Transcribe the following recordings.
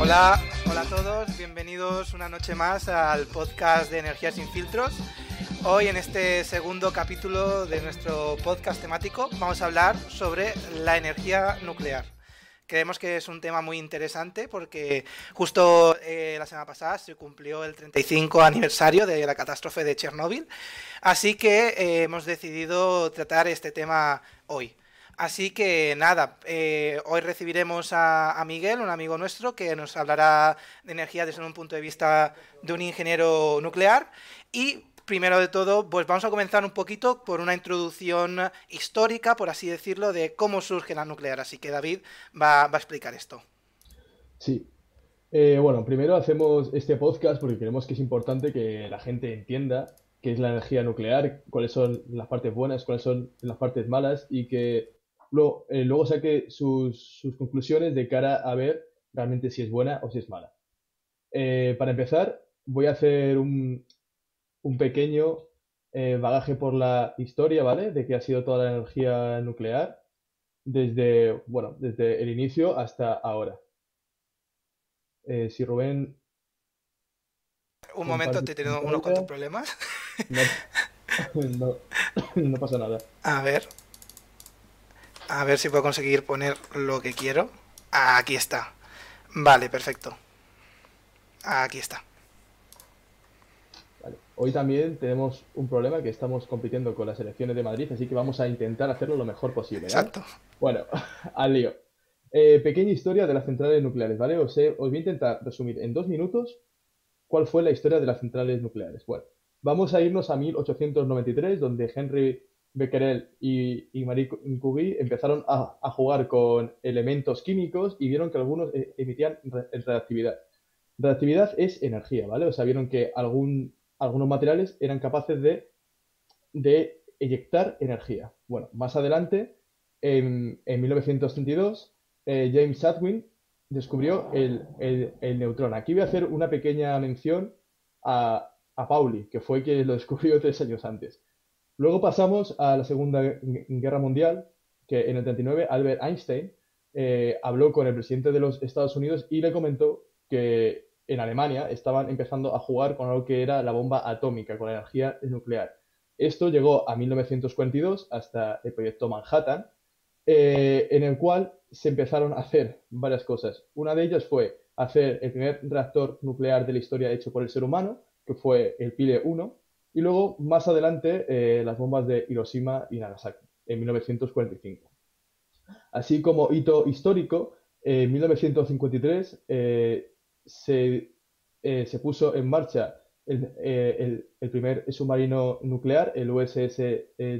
Hola, hola a todos, bienvenidos una noche más al podcast de Energía sin filtros. Hoy en este segundo capítulo de nuestro podcast temático vamos a hablar sobre la energía nuclear. Creemos que es un tema muy interesante porque justo eh, la semana pasada se cumplió el 35 aniversario de la catástrofe de Chernóbil, así que eh, hemos decidido tratar este tema hoy. Así que nada, eh, hoy recibiremos a, a, Miguel, un amigo nuestro, que nos hablará de energía desde un punto de vista de un ingeniero nuclear. Y primero de todo, pues vamos a comenzar un poquito por una introducción histórica, por así decirlo, de cómo surge la nuclear. Así que David va, a explicar esto. Sí. Eh, bueno, primero hacemos este podcast porque creemos que es importante que la gente entienda qué es la energía nuclear, cuáles son las partes buenas, cuáles son las partes malas y que luego, eh, luego saque sus, sus, conclusiones de cara a ver realmente si es buena o si es mala. Eh, para empezar, voy a hacer un, un pequeño eh, bagaje por la historia, ¿vale? De que ha sido toda la energía nuclear desde, bueno, desde el inicio hasta ahora. Eh, si Rubén... Un momento, te he tenido unos cuantos problemas. No, no, no pasa nada. A ver. A ver si puedo conseguir poner lo que quiero. Aquí está. Vale, perfecto. Aquí está. Hoy también tenemos un problema que estamos compitiendo con las elecciones de Madrid, así que vamos a intentar hacerlo lo mejor posible. ¿vale? Exacto. Bueno, al lío. Eh, pequeña historia de las centrales nucleares, ¿vale? Os, he, os voy a intentar resumir en dos minutos cuál fue la historia de las centrales nucleares. Bueno, vamos a irnos a 1893, donde Henry Becquerel y, y Marie Curie empezaron a, a, jugar con elementos químicos y vieron que algunos eh, emitían reactividad. Reactividad es energía, ¿vale? O sea, vieron que algún, algunos materiales eran capaces de, de eyectar energía. Bueno, más adelante, en, en 1932, eh, James Atwin descubrió el, el, el, neutrón. Aquí voy a hacer una pequeña mención a, a Pauli, que fue quien lo descubrió tres años antes. Luego pasamos a la Segunda Guerra Mundial, que en el 39 Albert Einstein eh, habló con el presidente de los Estados Unidos y le comentó que en Alemania estaban empezando a jugar con algo que era la bomba atómica, con la energía nuclear. Esto llegó a 1942 hasta el proyecto Manhattan, eh, en el cual se empezaron a hacer varias cosas. Una de ellas fue hacer el primer reactor nuclear de la historia hecho por el ser humano, que fue el Pile 1, y luego, más adelante, eh, las bombas de Hiroshima y Nagasaki, en 1945. Así como hito histórico, en 1953 eh, se, eh, se, puso en marcha el, el, el, primer submarino nuclear, el USS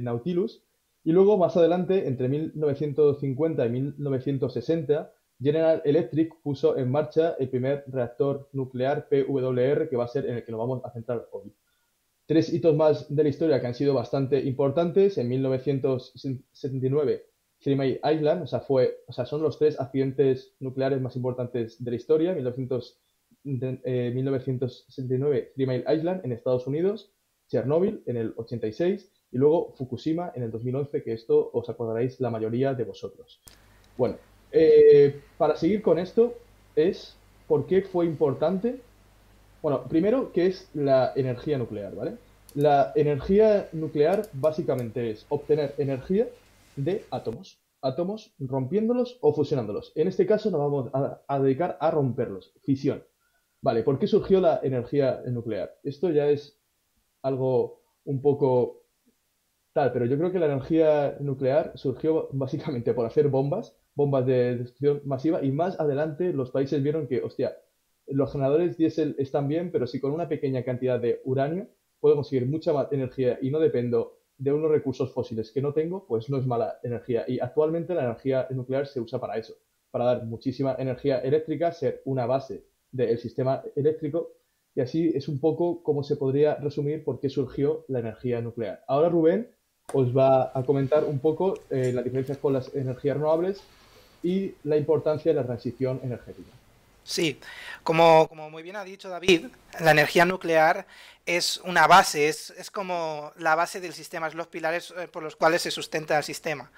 Nautilus, y luego, más adelante, entre 1950 y 1960, General Electric puso en marcha el primer reactor nuclear PWR, que va a ser en el que nos vamos a centrar hoy tres hitos más de la historia que han sido bastante importantes. En 1979, Mile Island, o sea, fue, o sea, son los tres accidentes nucleares más importantes de la historia. 1900, eh, 1969, Three Mile Island en Estados Unidos, Chernobyl en el 86 y luego Fukushima en el 2011, que esto os acordaréis la mayoría de vosotros. Bueno, eh, para seguir con esto es por qué fue importante bueno, primero, ¿qué es la energía nuclear? ¿vale? La energía nuclear básicamente es obtener energía de átomos. Átomos rompiéndolos o fusionándolos. En este caso nos vamos a, dedicar a romperlos. Fisión. Vale, ¿por qué surgió la energía nuclear? Esto ya es algo un poco tal, pero yo creo que la energía nuclear surgió básicamente por hacer bombas, bombas de destrucción masiva, y más adelante los países vieron que, hostia, los generadores diésel están bien, pero si con una pequeña cantidad de uranio puedo conseguir mucha más energía y no dependo de unos recursos fósiles que no tengo, pues no es mala energía. Y actualmente la energía nuclear se usa para eso, para dar muchísima energía eléctrica, ser una base del sistema eléctrico. Y así es un poco como se podría resumir por qué surgió la energía nuclear. Ahora Rubén os va a comentar un poco eh, las diferencias con las energías renovables y la importancia de la transición energética. Sí, como, muy bien ha dicho David, la energía nuclear es una base, es, es, como la base del sistema, es los pilares eh, por los cuales se sustenta el sistema.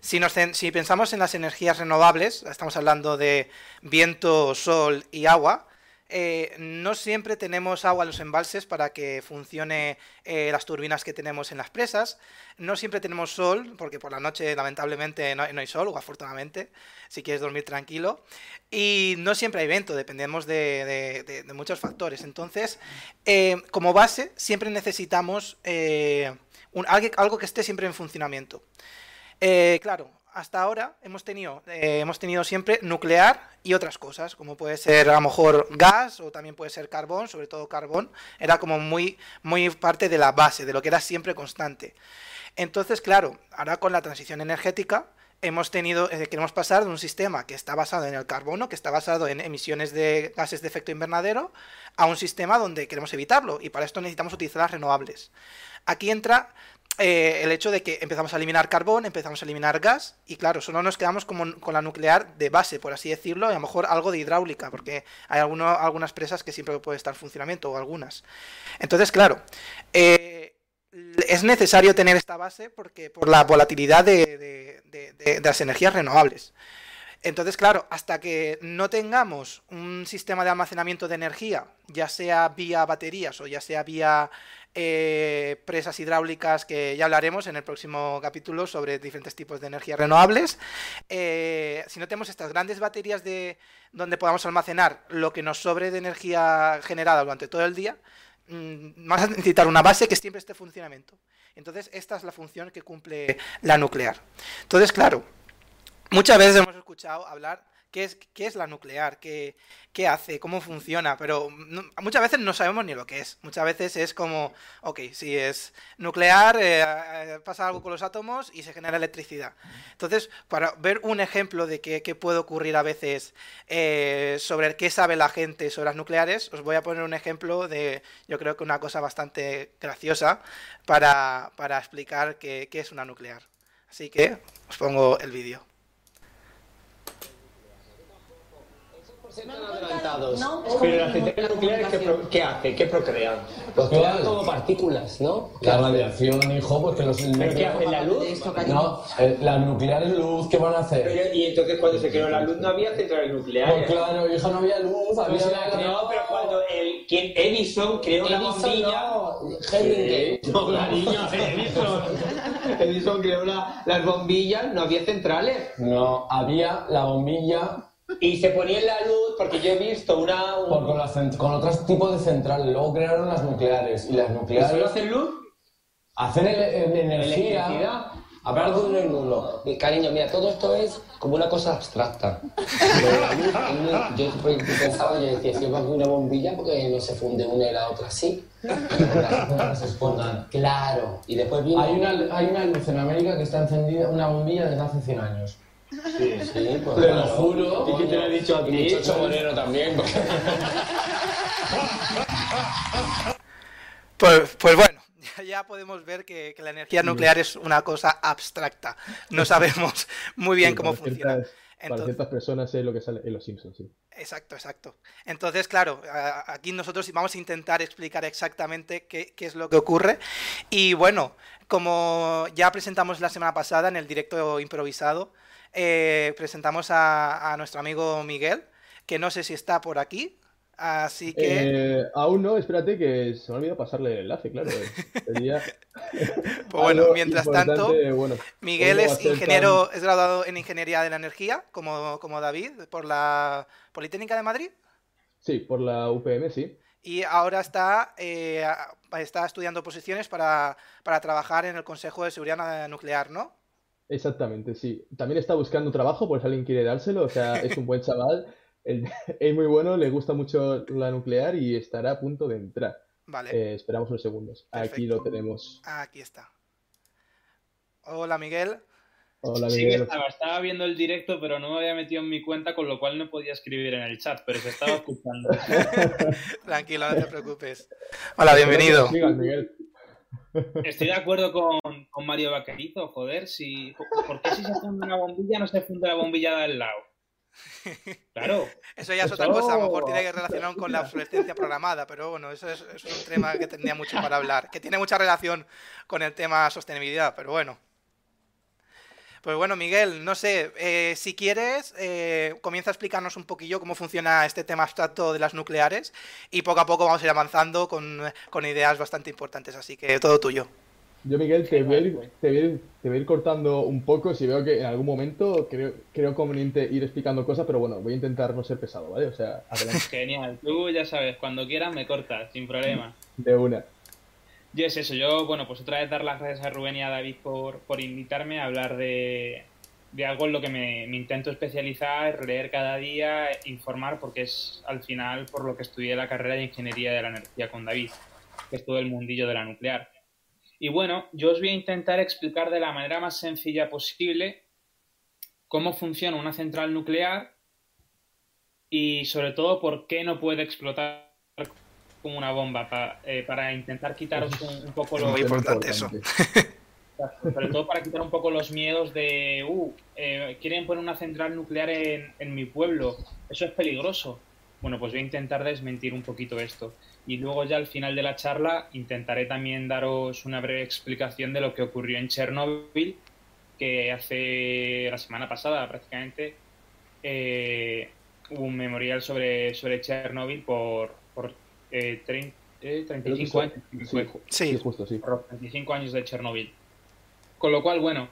Si, nos, si pensamos en las energías renovables, estamos hablando de viento, sol y agua, eh, no siempre tenemos agua en los embalses para que funcione eh, las turbinas que tenemos en las presas. No siempre tenemos sol, porque por la noche lamentablemente no, hay sol, o afortunadamente, si quieres dormir tranquilo. Y no siempre hay viento, dependemos de, muchos factores. Entonces, eh, como base, siempre necesitamos algo que esté siempre en funcionamiento. claro, hasta ahora hemos tenido, eh, hemos tenido siempre nuclear y otras cosas, como puede ser a lo mejor gas o también puede ser carbón, sobre todo carbón, era como muy, muy parte de la base, de lo que era siempre constante. Entonces, claro, ahora con la transición energética hemos tenido, eh, queremos pasar de un sistema que está basado en el carbono, que está basado en emisiones de gases de efecto invernadero, a un sistema donde queremos evitarlo y para esto necesitamos utilizar las renovables. Aquí entra eh, el hecho de que empezamos a eliminar carbón, empezamos a eliminar gas, y claro, solo nos quedamos como, con la nuclear de base, por así decirlo, y a lo mejor algo de hidráulica, porque hay algunas presas que siempre puede estar en funcionamiento, o algunas. Entonces, claro, eh, es necesario tener esta base porque por la volatilidad de, de las energías renovables. Entonces, claro, hasta que no tengamos un sistema de almacenamiento de energía, ya sea vía baterías o ya sea vía eh, presas hidráulicas que ya hablaremos en el próximo capítulo sobre diferentes tipos de energías renovables. Eh, si no tenemos estas grandes baterías de donde podamos almacenar lo que nos sobre de energía generada durante todo el día, mm, vamos a necesitar una base que siempre esté en funcionamiento. Entonces, esta es la función que cumple la nuclear. Entonces, claro, muchas veces hemos escuchado hablar qué es, qué es la nuclear, qué, hace, cómo funciona, pero muchas veces no sabemos ni lo que es. Muchas veces es como, ok, si es nuclear, eh, eh, pasa algo con los átomos y se genera electricidad. Entonces, para ver un ejemplo de qué, puede ocurrir a veces eh, sobre qué sabe la gente sobre las nucleares, os voy a poner un ejemplo de, yo creo que una cosa bastante graciosa para, explicar qué es una nuclear. Así que os pongo el vídeo. Adelantados. Pero las centrales nucleares, ¿qué, hace? ¿Qué procrean? Pues crean como partículas, ¿no? La radiación, hijo, pues que los... ¿Pero qué hace? ¿La luz? No, las nucleares luz, ¿qué van a hacer? y entonces cuando se creó la luz no había centrales nucleares. Pues claro, hijo, no había luz, había... no, pero cuando el, quien Edison creó la bombilla... No, No, cariño, Edison. Edison creó las bombillas, no había centrales. No, había la bombilla y se ponía en la luz porque yo he visto una... con, otros tipos de centrales. Luego crearon las nucleares. Y las nucleares... ¿Solo hacen luz? Hacen energía. Hablar de uno en uno. Cariño, mira, todo esto es como una cosa abstracta. yo pensaba, yo decía, si yo pongo una bombilla, porque no se funde una y la otra así. Las se expongan. Claro. Y después viene... Hay una, hay una luz en América que está encendida, una bombilla desde hace 100 años. Sí, sí, pues. Te lo juro. ¿Y quién te lo ha dicho a ti? Mucho Moreno también. Pues, pues bueno, ya podemos ver que, la energía nuclear es una cosa abstracta. No sabemos muy bien cómo funciona. para ciertas personas es lo que sale en Los Simpsons, sí. Exacto, exacto. Entonces, claro, aquí nosotros vamos a intentar explicar exactamente qué, qué, es lo que ocurre. Y bueno, como ya presentamos la semana pasada en el directo improvisado, eh, presentamos a, nuestro amigo Miguel, que no sé si está por aquí. Así que. Eh, aún no, espérate que se me ha olvidado pasarle el enlace, claro. pues bueno, mientras tanto, Miguel es ingeniero, es graduado en Ingeniería de la Energía, como, como David, por la Politécnica de Madrid. Sí, por la UPM, sí. Y ahora está, eh, está estudiando posiciones para, para trabajar en el Consejo de Seguridad Nuclear, ¿no? Exactamente, sí. También está buscando trabajo, por si alguien quiere dárselo. O sea, es un buen chaval, es muy bueno, le gusta mucho la nuclear y estará a punto de entrar. Vale. Eh, esperamos unos segundos. Aquí lo tenemos. Aquí está. Hola, Miguel. Hola, Miguel. estaba, estaba, viendo el directo, pero no me había metido en mi cuenta, con lo cual no podía escribir en el chat, pero se estaba escuchando. Tranquilo, no te preocupes. Hola, bienvenido. Miguel. Estoy de acuerdo con, con, Mario Vaquerizo, joder, si, ¿por qué si se funde una bombilla no se funde la bombilla del lado? Claro. Eso ya es otra cosa, a lo mejor tiene que relacionar con la obsolescencia programada, pero bueno, eso es, es un tema que tendría mucho para hablar, que tiene mucha relación con el tema sostenibilidad, pero bueno. Pues bueno, Miguel, no sé, eh, si quieres, eh, comienza a explicarnos un poquillo cómo funciona este tema abstracto de las nucleares y poco a poco vamos a ir avanzando con, con ideas bastante importantes, así que todo tuyo. Yo, Miguel, te voy, a ir, te, voy a ir, te voy a ir cortando un poco si veo que en algún momento creo, creo conveniente ir explicando cosas, pero bueno, voy a intentar no ser pesado, ¿vale? O sea, adelante. Genial, tú ya sabes, cuando quieras me cortas, sin problema. De una. Yo es eso, yo, bueno, pues otra vez dar las gracias a Rubén y a David por, por invitarme a hablar de, de algo en lo que me, me, intento especializar, leer cada día, informar, porque es al final por lo que estudié la carrera de Ingeniería de la Energía con David, que es todo el mundillo de la nuclear. Y bueno, yo os voy a intentar explicar de la manera más sencilla posible cómo funciona una central nuclear y sobre todo por qué no puede explotar como una bomba para, eh, para intentar quitaros un, un poco los... Muy importante eso. Sobre todo para quitar un poco los miedos de, uh, eh, quieren poner una central nuclear en, en, mi pueblo, eso es peligroso. Bueno, pues voy a intentar desmentir un poquito esto. Y luego ya al final de la charla intentaré también daros una breve explicación de lo que ocurrió en Chernóbil, que hace la semana pasada prácticamente eh, hubo un memorial sobre, sobre Chernóbil por eh, 30, eh, 35 años. Sí, sí, justo, sí. Por 35 años de Chernóbil. Con lo cual, bueno,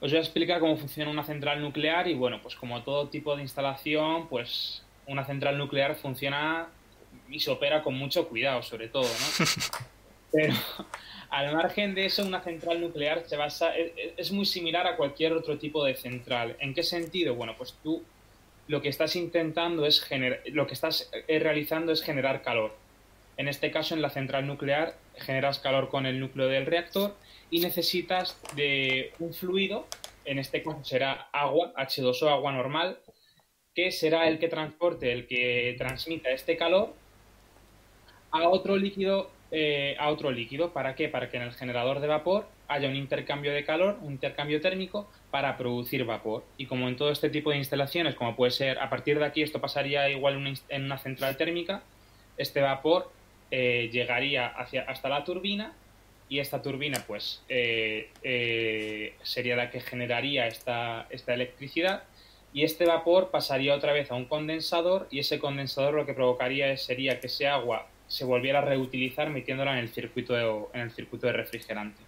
os voy a explicar cómo funciona una central nuclear y bueno, pues como todo tipo de instalación, pues una central nuclear funciona y se opera con mucho cuidado, sobre todo, ¿no? Pero al margen de eso, una central nuclear se basa, es, es, muy similar a cualquier otro tipo de central. ¿En qué sentido? Bueno, pues tú lo que estás intentando es generar, lo que estás realizando es generar calor. En este caso, en la central nuclear, generas calor con el núcleo del reactor y necesitas de un fluido, en este caso será agua, H2O, agua normal, que será el que transporte, el que transmita este calor a otro líquido, eh, a otro líquido. ¿Para qué? Para que en el generador de vapor haya un intercambio de calor, un intercambio térmico para producir vapor. Y como en todo este tipo de instalaciones, como puede ser, a partir de aquí esto pasaría igual en una central térmica, este vapor eh, llegaría hacia, hasta la turbina y esta turbina pues eh, sería la que generaría esta, esta electricidad y este vapor pasaría otra vez a un condensador y ese condensador lo que provocaría sería que ese agua se volviera a reutilizar metiéndola en el circuito de, en el circuito de refrigerante.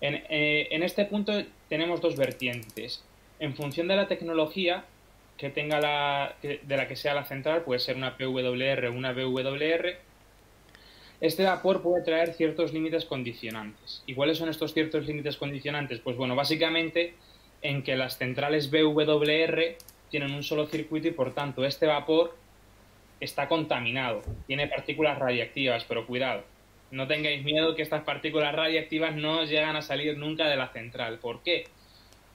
En, eh, este punto tenemos dos vertientes. En función de la tecnología que tenga la, de la que sea la central, puede ser una PWR o una BWR, este vapor puede traer ciertos límites condicionantes. ¿Y cuáles son estos ciertos límites condicionantes? Pues bueno, básicamente en que las centrales BWR tienen un solo circuito y por tanto este vapor está contaminado, tiene partículas radiactivas, pero cuidado, no tengáis miedo que estas partículas radiactivas no llegan a salir nunca de la central. ¿Por qué?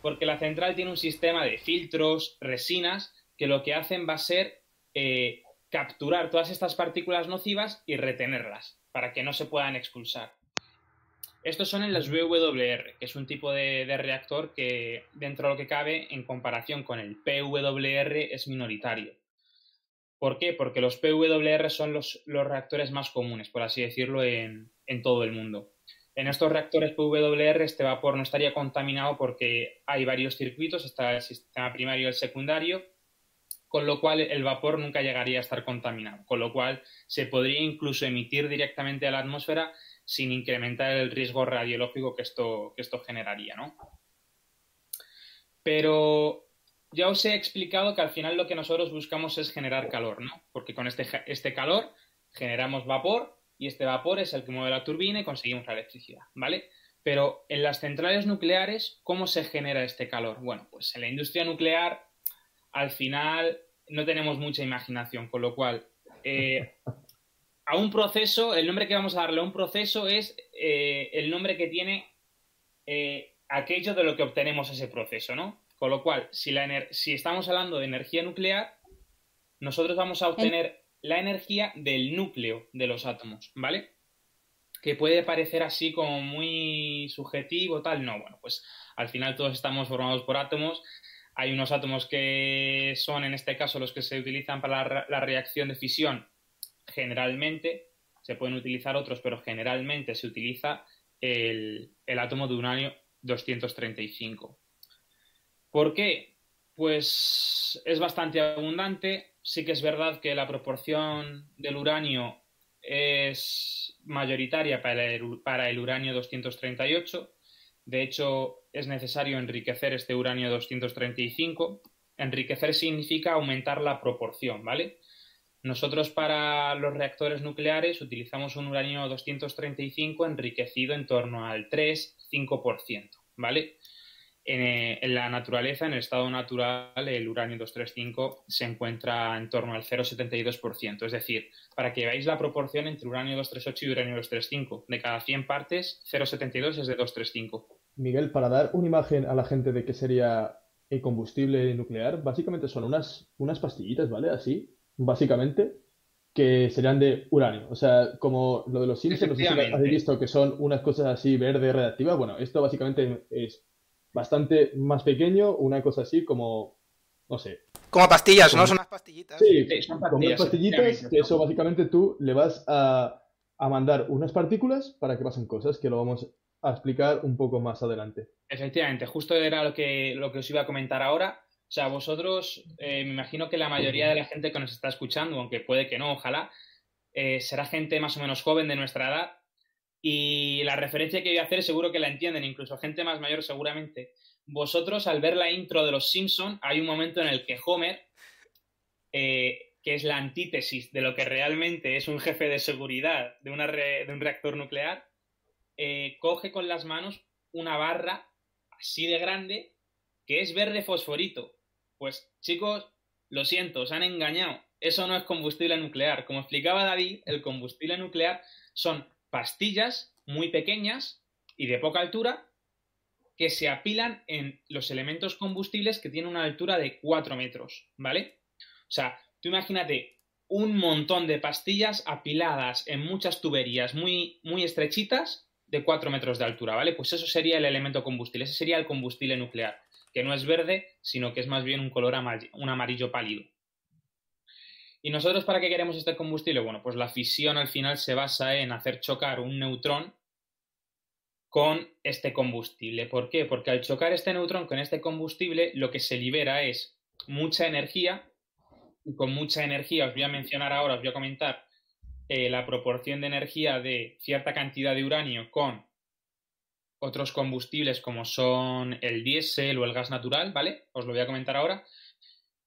Porque la central tiene un sistema de filtros, resinas, que lo que hacen va a ser eh, capturar todas estas partículas nocivas y retenerlas para que no se puedan expulsar. Estos son en las BWR, que es un tipo de, de, reactor que dentro de lo que cabe en comparación con el PWR es minoritario. ¿Por qué? Porque los PWR son los, los reactores más comunes, por así decirlo, en, todo el mundo. En estos reactores PWR este vapor no estaría contaminado porque hay varios circuitos, está el sistema primario y el secundario, con lo cual el vapor nunca llegaría a estar contaminado, con lo cual se podría incluso emitir directamente a la atmósfera sin incrementar el riesgo radiológico que esto, que esto generaría, ¿no? Pero ya os he explicado que al final lo que nosotros buscamos es generar calor, ¿no? Porque con este, este calor generamos vapor y este vapor es el que mueve la turbina y conseguimos la electricidad, ¿vale? Pero en las centrales nucleares, ¿cómo se genera este calor? Bueno, pues en la industria nuclear, al final no tenemos mucha imaginación, con lo cual eh, a un proceso, el nombre que vamos a darle a un proceso es eh, el nombre que tiene eh, aquello de lo que obtenemos ese proceso, ¿no? Con lo cual, si, la si estamos hablando de energía nuclear, nosotros vamos a obtener la energía del núcleo de los átomos, ¿vale? Que puede parecer así como muy subjetivo, tal. No, bueno, pues al final todos estamos formados por átomos hay unos átomos que son, en este caso, los que se utilizan para la, reacción de fisión generalmente, se pueden utilizar otros, pero generalmente se utiliza el, el átomo de uranio 235. ¿Por qué? Pues es bastante abundante. Sí que es verdad que la proporción del uranio es mayoritaria para el, uranio 238. De hecho, es necesario enriquecer este uranio 235. Enriquecer significa aumentar la proporción, ¿vale? Nosotros para los reactores nucleares utilizamos un uranio 235 enriquecido en torno al 3-5%, ¿vale? Eh, en, la naturaleza, en el estado natural, el uranio 235 se encuentra en torno al 0,72%. Es decir, para que veáis la proporción entre uranio 238 y uranio 235, de cada 100 partes, 0,72 es de 235. Miguel, para dar una imagen a la gente de qué sería el combustible nuclear, básicamente son unas, unas pastillitas, ¿vale? Así, básicamente, que serían de uranio. O sea, como lo de los Simpsons, no sé si habéis visto que son unas cosas así verde reactivas. Bueno, esto básicamente es bastante más pequeño, una cosa así como, no sé. Como pastillas, ¿no? Son unas pastillitas. Sí, son pastillas, como unas pastillitas, que eso básicamente tú le vas a, a mandar unas partículas para que pasen cosas, que lo vamos a explicar un poco más adelante. Efectivamente, justo era lo que, lo que os iba a comentar ahora. O sea, vosotros, eh, me imagino que la mayoría de la gente que nos está escuchando, aunque puede que no, ojalá, eh, será gente más o menos joven de nuestra edad y la referencia que voy a hacer seguro que la entienden, incluso gente más mayor seguramente. Vosotros, al ver la intro de Los Simpson, hay un momento en el que Homer, eh, que es la antítesis de lo que realmente es un jefe de seguridad de, una de un reactor nuclear, eh, coge con las manos una barra así de grande que es verde fosforito. Pues chicos, lo siento, os han engañado. Eso no es combustible nuclear. Como explicaba David, el combustible nuclear son pastillas muy pequeñas y de poca altura que se apilan en los elementos combustibles que tienen una altura de 4 metros, ¿vale? O sea, tú imagínate un montón de pastillas apiladas en muchas tuberías muy, muy estrechitas de 4 metros de altura, ¿vale? Pues eso sería el elemento combustible, ese sería el combustible nuclear, que no es verde, sino que es más bien un color un amarillo pálido. ¿Y nosotros para qué queremos este combustible? Bueno, pues la fisión al final se basa en hacer chocar un neutrón con este combustible. ¿Por qué? Porque al chocar este neutrón con este combustible, lo que se libera es mucha energía. Y con mucha energía, os voy a mencionar ahora, os voy a comentar eh, la proporción de energía de cierta cantidad de uranio con otros combustibles como son el diésel o el gas natural, ¿vale? Os lo voy a comentar ahora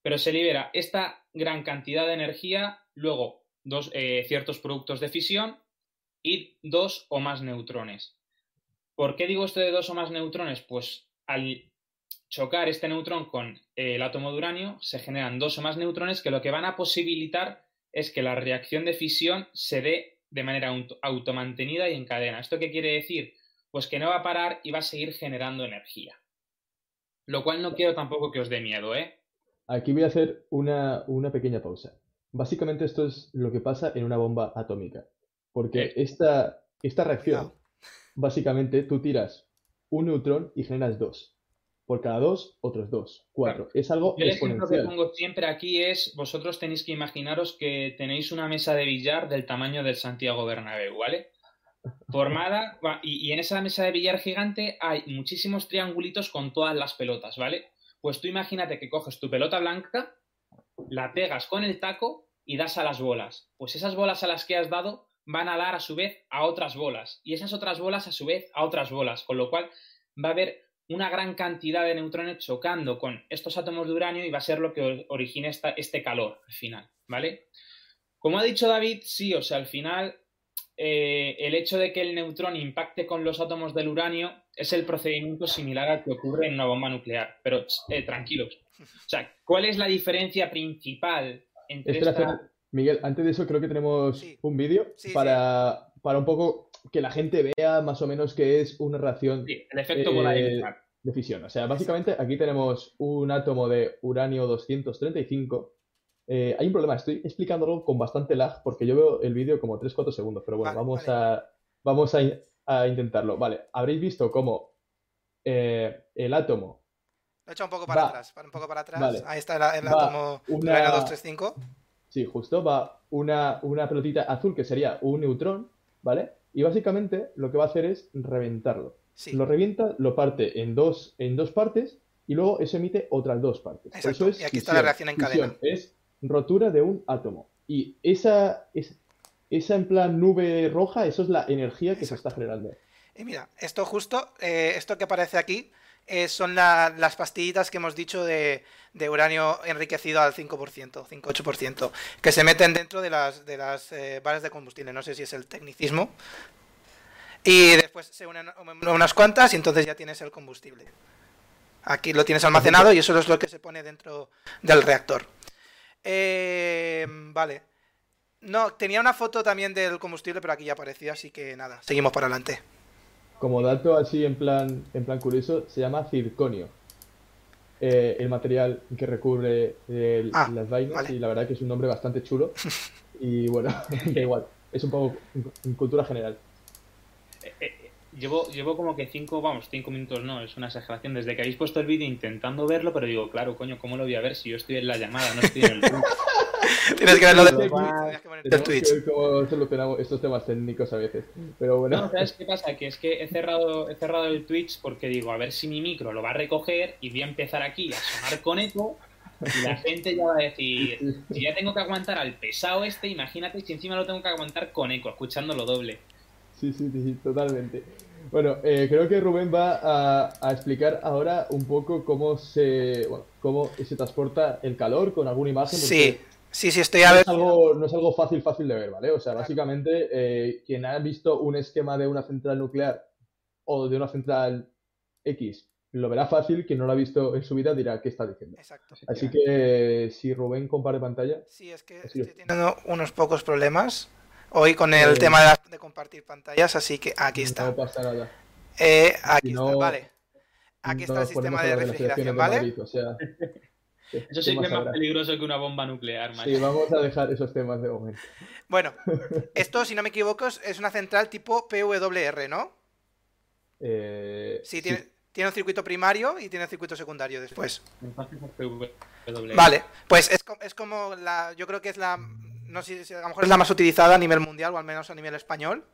pero se libera esta gran cantidad de energía, luego dos, eh, ciertos productos de fisión y dos o más neutrones. ¿Por qué digo esto de dos o más neutrones? Pues al chocar este neutrón con eh, el átomo de uranio se generan dos o más neutrones que lo que van a posibilitar es que la reacción de fisión se dé de manera automantenida y en cadena. ¿Esto qué quiere decir? Pues que no va a parar y va a seguir generando energía. Lo cual no quiero tampoco que os dé miedo, ¿eh? Aquí voy a hacer una, pequeña pausa. Básicamente esto es lo que pasa en una bomba atómica. Porque esta, esta reacción, básicamente tú tiras un neutrón y generas dos. Por cada dos, otros dos, cuatro. Es algo El ejemplo que pongo siempre aquí es, vosotros tenéis que imaginaros que tenéis una mesa de billar del tamaño del Santiago Bernabéu, ¿vale? Formada, y, y en esa mesa de billar gigante hay muchísimos triangulitos con todas las pelotas, ¿vale? Pues tú imagínate que coges tu pelota blanca, la pegas con el taco y das a las bolas. Pues esas bolas a las que has dado van a dar a su vez a otras bolas y esas otras bolas a su vez a otras bolas, con lo cual va a haber una gran cantidad de neutrones chocando con estos átomos de uranio y va a ser lo que origina este calor al final, ¿vale? Como ha dicho David, sí, o sea, al final eh, el hecho de que el neutrón impacte con los átomos del uranio es el procedimiento similar al que ocurre en una bomba nuclear. Pero eh, tranquilos. O sea, ¿cuál es la diferencia principal entre esta... Miguel, antes de eso creo que tenemos un vídeo para, para un poco que la gente vea más o menos qué es una reacción el efecto eh, de fisión. O sea, básicamente aquí tenemos un átomo de uranio 235 eh, hay un problema, estoy explicándolo con bastante lag porque yo veo el vídeo como 3-4 segundos, pero bueno, vamos, A, vamos a, intentarlo. Vale, habréis visto cómo eh, el átomo Lo he echado un poco para Va. atrás, un poco para atrás. Vale. Ahí está el, átomo una- urano 235. Sí, justo, va una, una pelotita azul que sería un neutrón, ¿vale? Y básicamente lo que va a hacer es reventarlo. Sí. Lo revienta, lo parte en dos, en dos partes y luego eso emite otras dos partes. Exacto, eso es y aquí está la reacción en fisión, cadena. Es rotura de un átomo. Y esa, es- esa en plan nube roja, eso es la energía que se está generando. Y mira, esto justo, eh, esto que aparece aquí, eh, son la- las pastillitas que hemos dicho de, de uranio enriquecido al 5%, 5-8%, que se meten dentro de las, de las eh, de combustible. No sé si es el tecnicismo. Y después se unen unas cuantas y entonces ya tienes el combustible. Aquí lo tienes almacenado y eso es lo que se pone dentro del reactor. Eh, vale. No, tenía una foto también del combustible, pero aquí ya aparecía, así que nada, seguimos para adelante. Como dato así en plan, en plan curioso, se llama circonio. Eh, el material que recubre el- Ah, las vainas vale. y la verdad que es un nombre bastante chulo. Y bueno, da igual, es un poco en- en cultura general. Llevo, llevo como que cinco, vamos, cinco minutos no, es una exageración. Desde que habéis puesto el vídeo intentando verlo, pero digo, claro, coño, ¿cómo lo voy a ver si yo estoy en la llamada, no estoy en el? Tienes que verlo de Tienes que ver cómo solucionamos estos temas técnicos a veces. Pero bueno, No, ¿sabes qué pasa? Que es que he cerrado, he cerrado el Twitch porque digo, a ver si mi micro lo va a recoger y voy a empezar aquí a sonar con eco y la gente ya va a decir, si ya tengo que aguantar al pesado este, imagínate si encima lo tengo que aguantar con eco, escuchándolo doble. sí, sí, sí, sí, totalmente. Bueno, eh, creo que Rubén va a, a explicar ahora un poco cómo se, bueno, cómo se transporta el calor con alguna imagen. Sí, sí, sí, estoy no a ver. es algo, no es algo fácil, fácil de ver, ¿vale? O sea, básicamente, eh, quien ha visto un esquema de una central nuclear o de una central X lo verá fácil, quien no lo ha visto en su vida dirá qué está diciendo. Exacto. Así que si Rubén comparte pantalla, Sí, es que estoy es. teniendo unos pocos problemas hoy con el Eh, tema de, la- compartir pantallas, así que aquí está. no pasa nada. Eh, aquí Si está, no, vale. Aquí está No el sistema a de refrigeración, de ¿vale? Madrid, o sea, Eso sí ¿qué que es más habrá? peligroso que una bomba nuclear, macho. Sí, vamos a dejar esos temas de momento. Bueno, esto, si no me equivoco, es- una central tipo PWR, ¿no? Eh, Sí, tiene, tiene un circuito primario y tiene un circuito secundario después. Entonces. Vale, pues es, es como la. Yo creo que es la. No sé si a lo mejor es la más utilizada a nivel mundial o al menos a nivel español.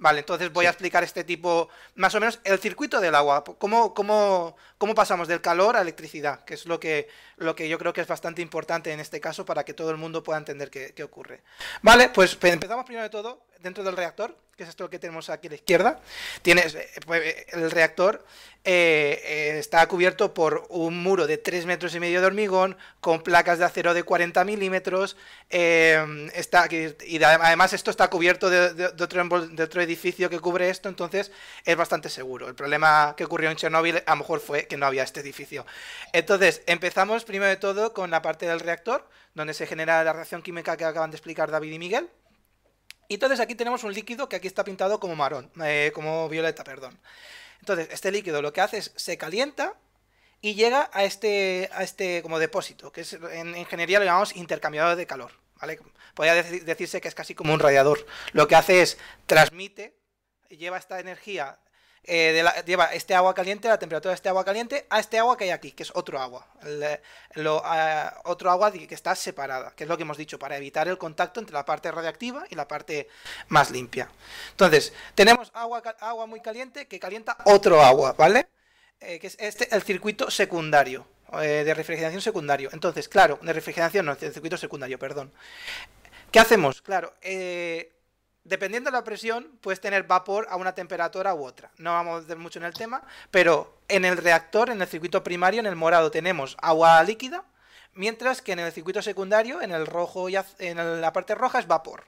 Vale, entonces voy a explicar este tipo, más o menos, el circuito del agua. ¿Cómo, cómo, cómo pasamos del calor a electricidad? Que es lo que, lo que yo creo que es bastante importante en este caso para que todo el mundo pueda entender qué, qué ocurre. Vale, pues pe- empezamos primero de todo dentro del reactor, que es esto que tenemos aquí a la izquierda. Tienes, eh, pues, eh, el reactor eh, está cubierto por un muro de 3 metros y medio de hormigón, con placas de acero de 40 milímetros. está, y de- además esto está cubierto de, de- de otro, de otro edificio que cubre esto, entonces es bastante seguro. El problema que ocurrió en Chernóbil a lo mejor fue que no había este edificio. Entonces, empezamos primero de todo con la parte del reactor, donde se genera la reacción química que acaban de explicar David y Miguel. Y entonces aquí tenemos un líquido que aquí está pintado como marrón, eh, como violeta, perdón. Entonces, este líquido lo que hace es se calienta y llega a este, a este como depósito, que es en ingeniería lo llamamos intercambiador de calor, ¿vale? Podría deci- decirse que es casi como un radiador. Lo que hace es transmite, lleva esta energía, eh, lleva este agua caliente, la temperatura de este agua caliente, a este agua que hay aquí, que es otro agua. Otro agua que está separada, que es lo que hemos dicho, para evitar el contacto entre la parte radiactiva y la parte más limpia. Entonces, tenemos agua, agua muy caliente que calienta otro agua, ¿vale? Eh, que es este, el circuito secundario, eh, de refrigeración secundario. Entonces, claro, de refrigeración no, el circuito secundario, perdón. ¿Qué hacemos? Claro, eh, dependiendo de la presión, puedes tener vapor a una temperatura u otra. No vamos a meter mucho en el tema, pero en el reactor, en el circuito primario, en el morado, tenemos agua líquida, mientras que en el circuito secundario, en el rojo y en la parte roja, es vapor.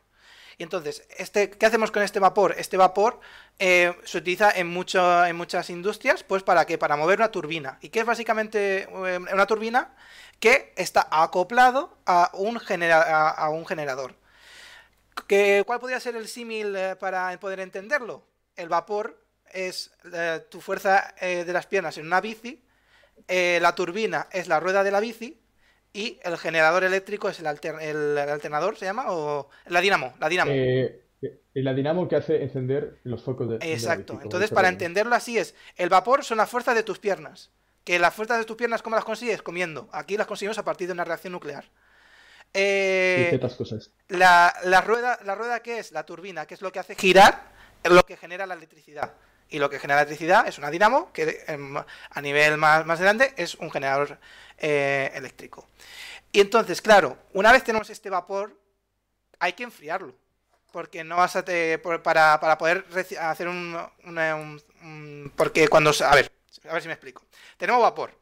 Y entonces, este, ¿qué hacemos con este vapor? Este vapor eh, se utiliza en, muchas industrias, pues para? Para mover una turbina. ¿Y qué es básicamente eh, una turbina? Que está acoplado a un generador. ¿Qué- ¿Cuál podría ser el símil eh, para poder entenderlo? El vapor es eh, tu fuerza eh, de las piernas en una bici, la turbina es la rueda de la bici y el generador eléctrico es el, alter- el- el alternador, ¿se llama? O la dinamo, la dinamo. La dinamo que hace encender los focos de, de la bici, Exacto. como Entonces, para entenderlo así es, el vapor son las fuerzas de tus piernas, que Que las fuerzas de tus piernas, ¿cómo las consigues? Comiendo. Aquí las conseguimos a partir de una reacción nuclear. Eh, cosas. La, la, rueda, ¿La rueda qué es? La turbina, que es lo que hace girar, lo que genera la electricidad. Y lo que genera electricidad es una dinamo, que em, a nivel más, más grande es un generador eh, eléctrico. Y entonces, claro, una vez tenemos este vapor, hay que enfriarlo. Porque no vas a para, para, poder hacer un, un, Porque cuando... A ver, a ver si me explico. Tenemos vapor.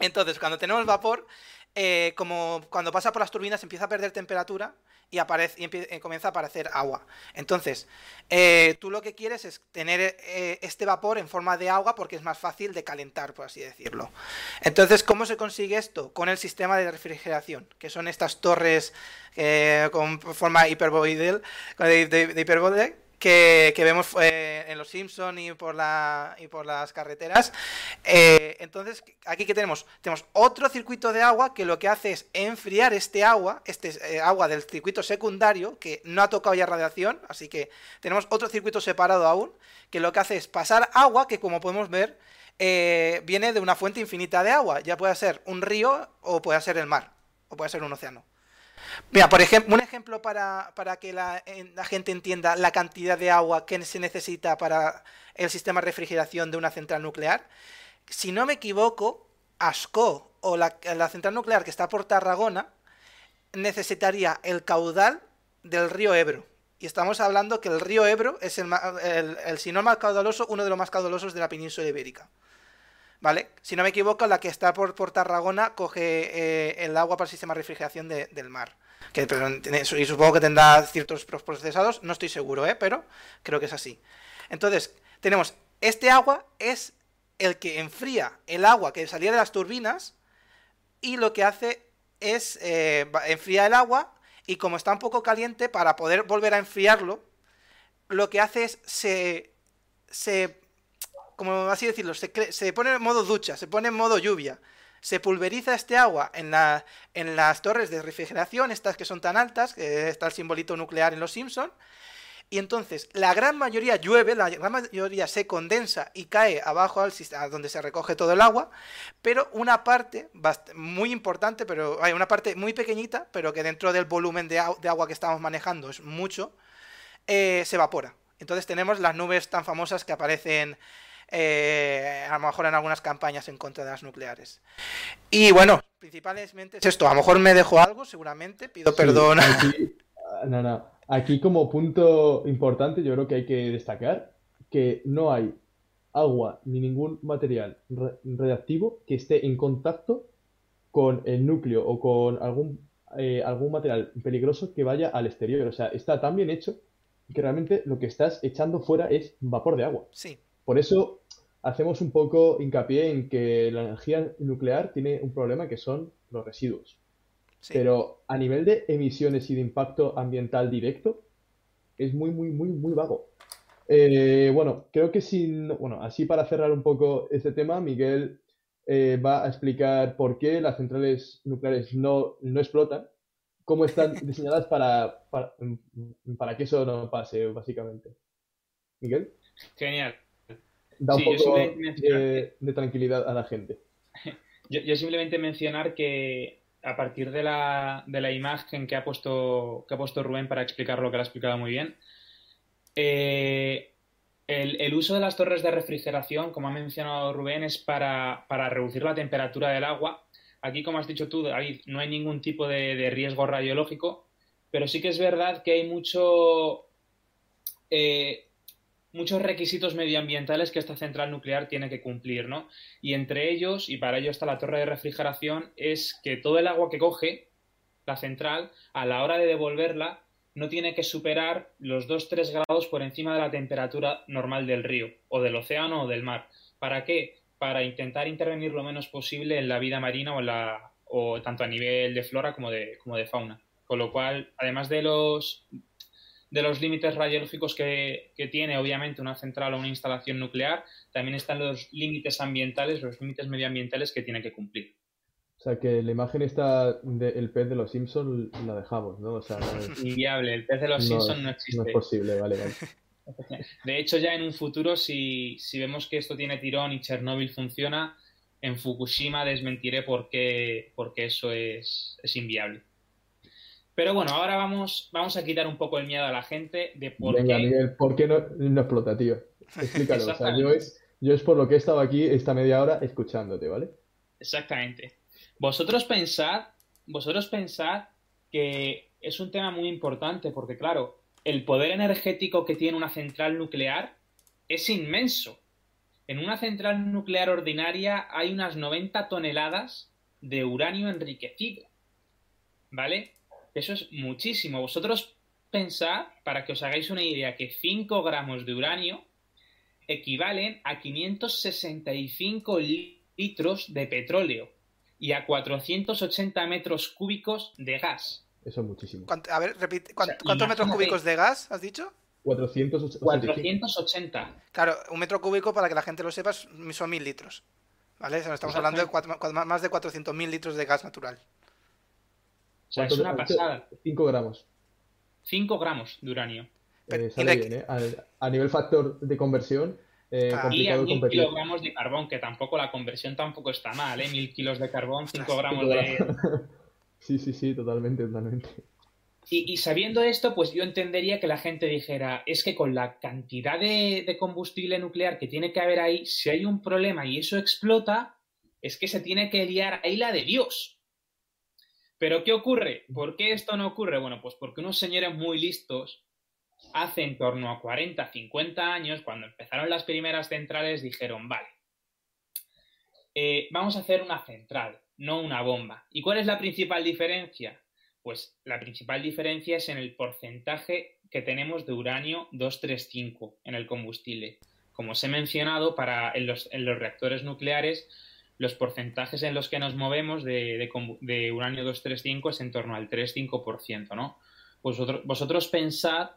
Entonces, cuando tenemos vapor, eh, como cuando pasa por las turbinas empieza a perder temperatura y, aparece, y eh, comienza a aparecer agua. Entonces, eh, tú lo que quieres es tener este vapor en forma de agua porque es más fácil de calentar, por así decirlo. Entonces, ¿cómo se consigue esto? Con el sistema de refrigeración, que son estas torres con forma hiperboloidal, de, de, que, vemos eh, en Los Simpson y por, las carreteras. Eh, entonces, aquí que tenemos, tenemos otro circuito de agua que lo que hace es enfriar este agua, este eh, agua del circuito secundario, que no ha tocado ya radiación, así que tenemos otro circuito separado aún, que lo que hace es pasar agua que como podemos ver viene de una fuente infinita de agua, ya puede ser un río o puede ser el mar, o puede ser un océano. Mira, por ejemplo, un ejemplo para, que la, gente entienda la cantidad de agua que se necesita para el sistema de refrigeración de una central nuclear. Si no me equivoco, ASCO o la, central nuclear que está por Tarragona necesitaría el caudal del río Ebro. Y estamos hablando que el río Ebro es el, el, si no más caudaloso, uno de los más caudalosos de la península ibérica. ¿Vale? Si no me equivoco, la que está por, por Tarragona coge eh, el agua para el sistema de refrigeración del mar. Y supongo que tendrá ciertos procesados, no estoy seguro, ¿eh? pero creo que es así. Entonces, tenemos este agua es el que enfría el agua que salía de las turbinas y lo que hace es eh, enfría el agua y como está un poco caliente, para poder volver a enfriarlo, lo que hace es se, se como así decirlo, se, se pone en modo ducha, se pone en modo lluvia. Se pulveriza este agua en, la, en las torres de refrigeración, estas que son tan altas, que está el simbolito nuclear en los Simpson. Y entonces la gran mayoría llueve, la gran mayoría se condensa y cae abajo al donde se recoge todo el agua, pero una parte muy importante, pero hay una parte muy pequeñita, pero que dentro del volumen de, agua que estamos manejando es mucho, eh, se evapora. Entonces tenemos las nubes tan famosas que aparecen eh, a lo mejor en algunas campañas en contra de las nucleares. Y bueno, principalmente es esto. A lo mejor me dejo algo, seguramente, pido perdón. Aquí, aquí como punto importante yo creo que hay que destacar que no hay agua ni ningún material reactivo que esté en contacto con el núcleo o con algún, eh, algún material peligroso que vaya al exterior. O sea, está tan bien hecho que realmente lo que estás echando fuera es vapor de agua. Sí. Por eso hacemos un poco hincapié en que la energía nuclear tiene un problema que son los residuos. Pero a nivel de emisiones y de impacto ambiental directo, es muy, muy, muy, muy vago. Eh, bueno, creo que sin. Bueno, así para cerrar un poco este tema, Miguel eh, va a explicar por qué las centrales nucleares no, no explotan, cómo están diseñadas para, para, para que eso no pase, básicamente. Miguel. Genial da un poco de, tranquilidad a la gente. Yo, simplemente mencionar que a partir de la, de la imagen que ha, puesto, que ha puesto Rubén para explicar lo que lo ha explicado muy bien, eh, el, uso de las torres de refrigeración, como ha mencionado Rubén, es para, reducir la temperatura del agua. Aquí, como has dicho tú, David, no hay ningún tipo de, de riesgo radiológico, pero sí que es verdad que hay mucho... Eh, muchos requisitos medioambientales que esta central nuclear tiene que cumplir, ¿no? Y entre ellos, y para ello está la torre de refrigeración, es que todo el agua que coge la central, a la hora de devolverla, no tiene que superar los 2-3 grados por encima de la temperatura normal del río, o del océano o del mar. ¿Para qué? Para intentar intervenir lo menos posible en la vida marina o, la, o tanto a nivel de flora como de, como de fauna. Con lo cual, además de los de los límites radiológicos que, tiene obviamente una central o una instalación nuclear, también están los límites ambientales, los límites medioambientales que tiene que cumplir. O sea, que la imagen está del pez de los Simpsons la dejamos, ¿no? O sea, Inviable, el pez de los Simpsons no existe. No es posible, vale, vale. De hecho, ya en un futuro, si, si vemos que esto tiene tirón y Chernóbil funciona, en Fukushima desmentiré por qué, eso es, inviable. Pero bueno, ahora vamos, vamos a quitar un poco el miedo a la gente de por Venga, Miguel, ¿por qué no, no explota, tío? Explícalo. o sea, yo es, yo es por lo que he estado aquí esta media hora escuchándote, ¿vale? Exactamente. Vosotros pensad, vosotros pensad que es un tema muy importante porque, claro, el poder energético que tiene una central nuclear es inmenso. En una central nuclear ordinaria hay unas 90 toneladas de uranio enriquecido. ¿Vale? Eso es muchísimo. Vosotros pensad, para que os hagáis una idea, que 5 gramos de uranio equivalen a 565 litros de petróleo y a 480 metros cúbicos de gas. Eso es muchísimo. a ver, repite, ¿cuántos metros cúbicos de gas has dicho? 480. Claro, un metro cúbico, para que la gente lo sepa, son mil litros. ¿Vale? Estamos hablando de más de 400.000 litros de gas natural. O sea, es una pasada. 5 gramos. 5 gramos de uranio. Eh, sale bien, ¿eh? a, nivel factor de conversión, eh, ah. complicado y a mil kilogramos de carbón, que tampoco la conversión tampoco está mal, ¿eh? Mil kilos de carbón, 5 gramos de... sí, sí, sí, totalmente, totalmente. Y, sabiendo esto, pues yo entendería que la gente dijera, es que con la cantidad de, combustible nuclear que tiene que haber ahí, si hay un problema y eso explota, es que se tiene que liar ahí la de Dios. Pero ¿qué ocurre? ¿Por qué esto no ocurre? Bueno, pues porque unos señores muy listos, hace en torno a 40, 50 años, cuando empezaron las primeras centrales, dijeron, vale, eh, vamos a hacer una central, no una bomba. ¿Y cuál es la principal diferencia? Pues la principal diferencia es en el porcentaje que tenemos de uranio 235 en el combustible. Como os he mencionado, para, en, los, reactores nucleares, los porcentajes en los que nos movemos de, uranio 235 es en torno al 3-5%, ¿no? Vosotros, vosotros pensad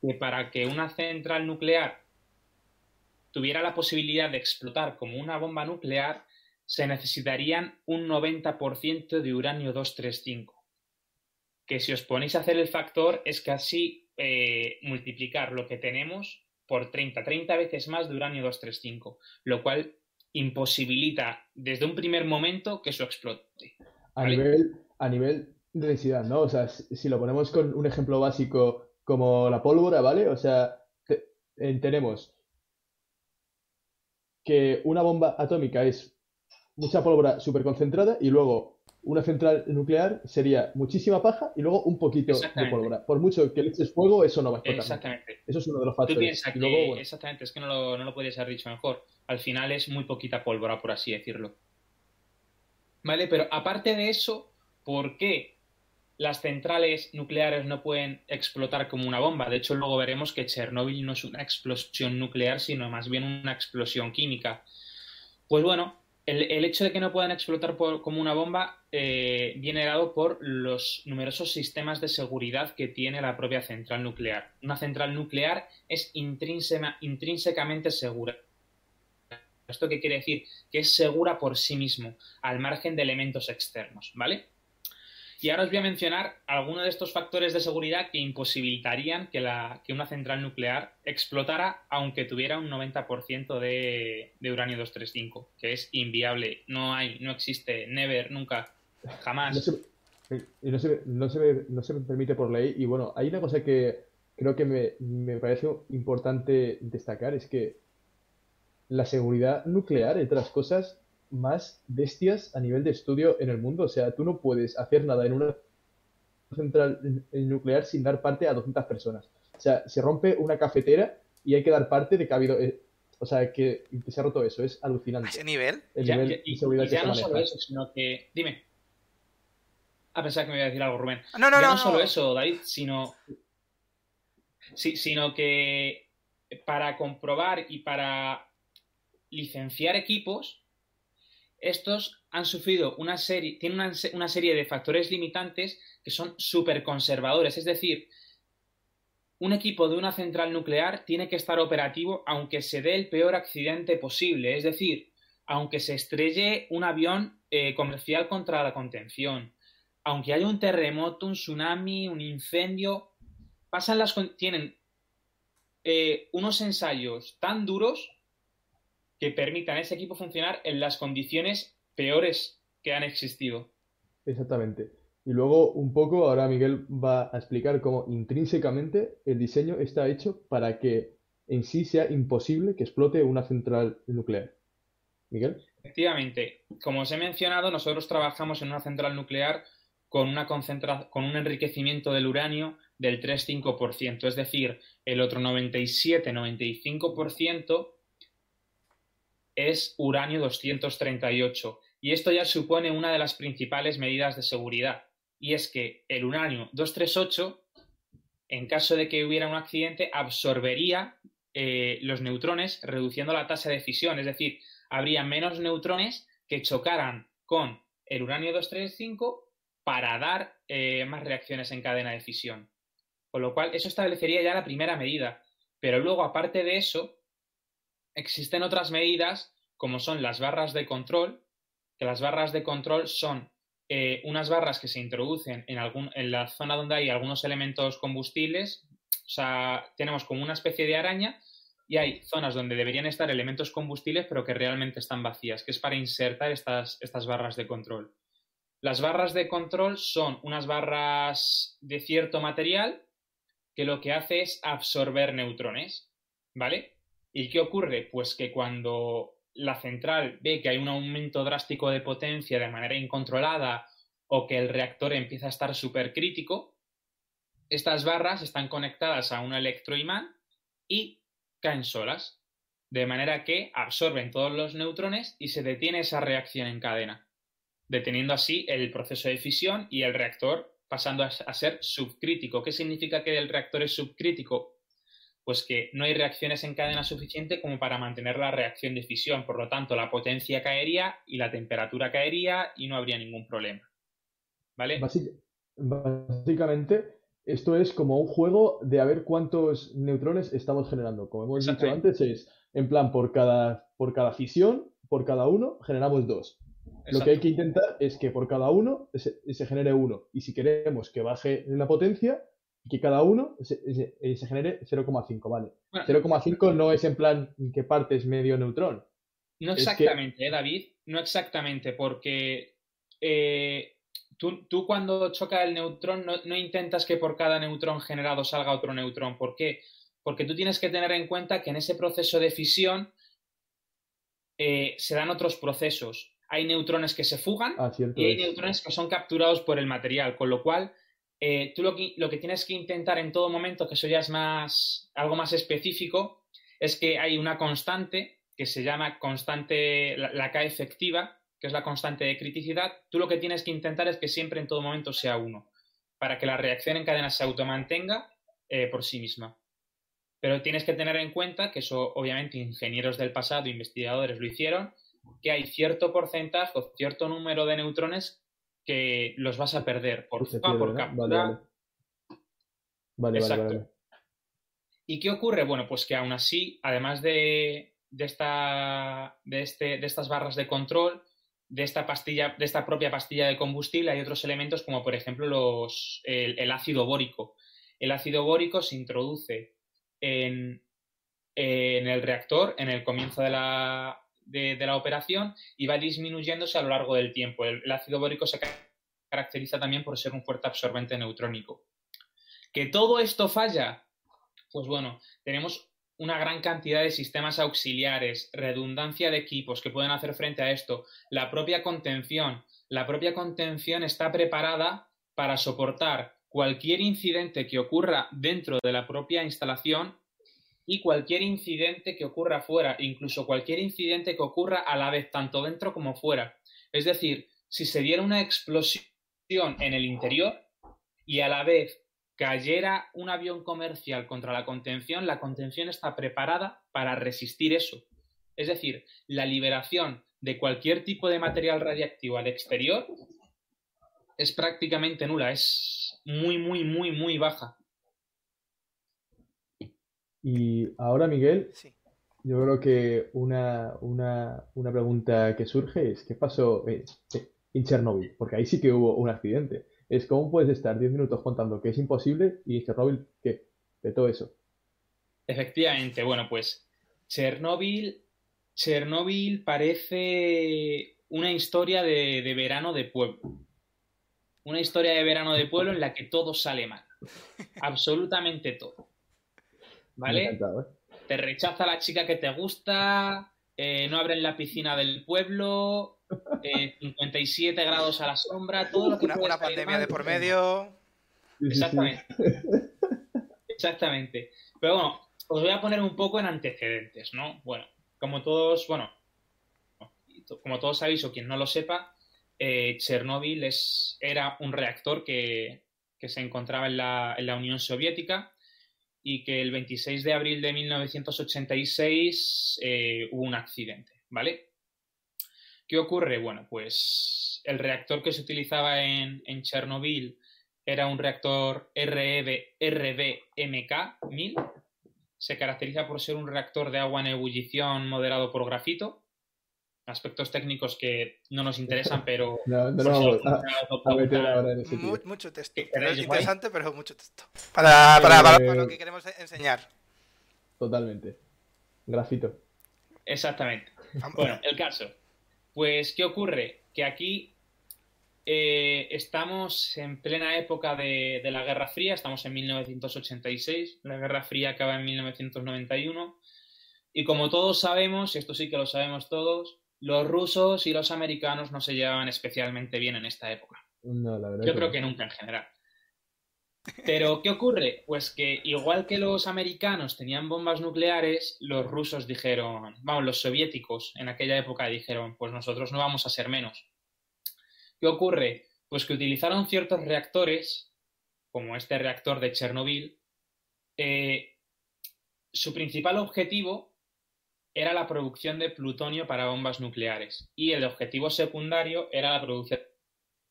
que para que una central nuclear tuviera la posibilidad de explotar como una bomba nuclear, se necesitarían un 90% de uranio 235 que si os ponéis a hacer el factor es casi eh, multiplicar lo que tenemos por 30, 30 veces más de uranio 235, lo cual imposibilita desde un primer momento que eso explote. A, nivel, a nivel de densidad, ¿no? O sea, si lo ponemos con un ejemplo básico como la pólvora, ¿vale? O sea, eh, tenemos que una bomba atómica es mucha pólvora súper concentrada y luego una central nuclear sería muchísima paja y luego un poquito de pólvora. Por mucho que le eches fuego, eso no va a explotar. Exactamente. Eso es uno de los factores. Exactamente, es que no lo, no lo podías haber dicho mejor. Al final es muy poquita pólvora, por así decirlo. ¿Vale? Pero aparte de eso, ¿por qué las centrales nucleares no pueden explotar como una bomba? De hecho, luego veremos que Chernóbil no es una explosión nuclear, sino más bien una explosión química. Pues bueno, el, hecho de que no puedan explotar como una bomba eh, viene dado por los numerosos sistemas de seguridad que tiene la propia central nuclear. Una central nuclear es intrínsecamente segura. ¿Esto qué quiere decir? Que es segura por sí mismo, al margen de elementos externos, ¿vale? Y ahora os voy a mencionar algunos de estos factores de seguridad que imposibilitarían que, la, que una central nuclear explotara aunque tuviera un 90% de, de, uranio 235, que es inviable. No hay, no existe, never, nunca, jamás. No se, no se, no se, no se permite por ley. Y bueno, hay una cosa que creo que me, me parece importante destacar, es que la seguridad nuclear, entre otras cosas, más bestias a nivel de estudio en el mundo. O sea, tú no puedes hacer nada en una central nuclear sin dar parte a 200 personas. O sea, se rompe una cafetera y hay que dar parte de que ha habido... Eh, o sea, que, se ha roto eso. Es alucinante. ¿A ese nivel? El nivel y, de seguridad ya no solo eso, sino que... Dime. A pensar que me voy a decir algo, Rubén. No, no, ya no. No solo eso, David, sino... Sí, sino que para comprobar y para licenciar equipos estos han sufrido una serie, tienen una, serie de factores limitantes que son súper conservadores. Es decir, un equipo de una central nuclear tiene que estar operativo aunque se dé el peor accidente posible. Es decir, aunque se estrelle un avión eh, comercial contra la contención, aunque haya un terremoto, un tsunami, un incendio, pasan las tienen eh, unos ensayos tan duros que permitan a ese equipo funcionar en las condiciones peores que han existido. Exactamente. Y luego un poco, ahora Miguel va a explicar cómo intrínsecamente el diseño está hecho para que en sí sea imposible que explote una central nuclear. Miguel. Efectivamente, como os he mencionado, nosotros trabajamos en una central nuclear con, una con un enriquecimiento del uranio del 3,5%, es decir, el otro 97-95% es uranio 238. Y esto ya supone una de las principales medidas de seguridad. Y es que el uranio 238, en caso de que hubiera un accidente, absorbería eh, los neutrones reduciendo la tasa de fisión. Es decir, habría menos neutrones que chocaran con el uranio 235 para dar eh, más reacciones en cadena de fisión. Con lo cual, eso establecería ya la primera medida. Pero luego, aparte de eso, existen otras medidas como son las barras de control, que las barras de control son eh, unas barras que se introducen en, algún, en la zona donde hay algunos elementos combustibles. O sea, tenemos como una especie de araña y hay zonas donde deberían estar elementos combustibles pero que realmente están vacías, que es para insertar estas, estas barras de control. Las barras de control son unas barras de cierto material que lo que hace es absorber neutrones, ¿vale? ¿Y qué ocurre? Pues que cuando la central ve que hay un aumento drástico de potencia de manera incontrolada o que el reactor empieza a estar supercrítico, estas barras están conectadas a un electroimán y caen solas, de manera que absorben todos los neutrones y se detiene esa reacción en cadena deteniendo así el proceso de fisión y el reactor pasando a, ser subcrítico. ¿Qué significa que el reactor es subcrítico? Pues que no hay reacciones en cadena suficiente como para mantener la reacción de fisión. Por lo tanto, la potencia caería y la temperatura caería y no habría ningún problema. ¿Vale? básicamente, esto es como un juego de a ver cuántos neutrones estamos generando. Como hemos dicho antes, es en plan por cada, por cada fisión, por cada uno, generamos dos. Lo que hay que intentar es que por cada uno se, genere uno. Y si queremos que baje la potencia, que cada uno se, genere 0,5, ¿vale? 0,5 no es en plan que partes medio neutrón. No exactamente, ¿eh, David? No exactamente, porque eh, tú, cuando choca el neutrón no, intentas que por cada neutrón generado salga otro neutrón. ¿Por qué? Porque tú tienes que tener en cuenta que en ese proceso de fisión eh, se dan otros procesos hay neutrones que se fugan ah, y hay neutrones que son capturados por el material, con lo cual eh, tú lo que, tienes que intentar en todo momento, que eso ya es más, algo más específico, es que hay una constante que se llama constante, la, K efectiva, que es la constante de criticidad. Tú lo que tienes que intentar es que siempre en todo momento sea uno, para que la reacción en cadena se automantenga eh, por sí misma. Pero tienes que tener en cuenta que eso, obviamente, ingenieros del pasado, investigadores lo hicieron, que hay cierto porcentaje o cierto número de neutrones que los vas a perder por por captura. Vale, vale. ¿Y qué ocurre? Bueno, pues que aún así, además de, esta, de, este, de estas barras de control, de esta pastilla, de esta propia pastilla de combustible, hay otros elementos como por ejemplo los, el, ácido bórico. El ácido bórico se introduce en, en, el reactor en el comienzo de la, de, la operación y va disminuyéndose a lo largo del tiempo. El, ácido bórico se caracteriza también por ser un fuerte absorbente neutrónico. ¿Que todo esto falla? Pues bueno, tenemos una gran cantidad de sistemas auxiliares, redundancia de equipos que pueden hacer frente a esto, la propia contención. La propia contención está preparada para soportar cualquier incidente que ocurra dentro de la propia instalación y cualquier incidente que ocurra fuera, incluso cualquier incidente que ocurra a la vez, tanto dentro como fuera. Es decir, si se diera una explosión en el interior y a la vez cayera un avión comercial contra la contención, la contención está preparada para resistir eso. Es decir, la liberación de cualquier tipo de material radiactivo al exterior es prácticamente nula, es muy, muy, muy, muy baja. Y ahora, Miguel, yo creo que una, pregunta que surge es, ¿qué pasó en, Chernobyl? Porque ahí sí que hubo un accidente. Es cómo puedes estar 10 minutos contando que es imposible y en Chernobyl, ¿qué? De todo eso. Efectivamente, bueno, pues Chernobyl Chernóbil parece una historia de, de verano de pueblo. Una historia de verano de pueblo en la que todo sale mal. Absolutamente todo. ¿Vale? encantado, ¿eh? Te rechaza la chica que te gusta, eh, no abren la piscina del pueblo, eh, 57 grados a la sombra, todo lo que Una, una pandemia mal, de por medio. Exactamente. Exactamente. Pero bueno, os voy a poner un poco en antecedentes, ¿no? Bueno, como todos, bueno, como todos sabéis o quien no lo sepa, eh, Chernóbil es, era un reactor que, que se encontraba en la, en la Unión Soviética y que el 26 de abril de 1986 eh, hubo un accidente, ¿vale? ¿Qué ocurre? Bueno, pues el reactor que se utilizaba en, en Chernobyl era un reactor E REB, RBMK-1000. Se caracteriza por ser un reactor de agua en ebullición moderado por grafito. Aspectos técnicos que no nos interesan, pero... No, no por nos si vamos os a, gusta a meter documentar- ahora en ese Mu- tío. mucho texto. ¿Qué Pero es interesante, pero mucho texto. Para, para, para- para lo que queremos enseñar. Totalmente. Grafito. Exactamente. Bueno, el caso. Pues, ¿qué ocurre? Que aquí eh, estamos en plena época de, de la Guerra Fría, estamos en 1986, la Guerra Fría acaba en 1991, y como todos sabemos, y esto sí que lo sabemos todos, los rusos y los americanos no se llevaban especialmente bien en esta época. No, la verdad Yo que creo no. que nunca en general. Pero, ¿qué ocurre? Pues que igual que los americanos tenían bombas nucleares, los rusos dijeron, vamos, los soviéticos en aquella época dijeron, pues nosotros no vamos a ser menos. ¿Qué ocurre? Pues que utilizaron ciertos reactores, como este reactor de Chernobyl, eh, su principal objetivo era la producción de plutonio para bombas nucleares y el objetivo secundario era la producción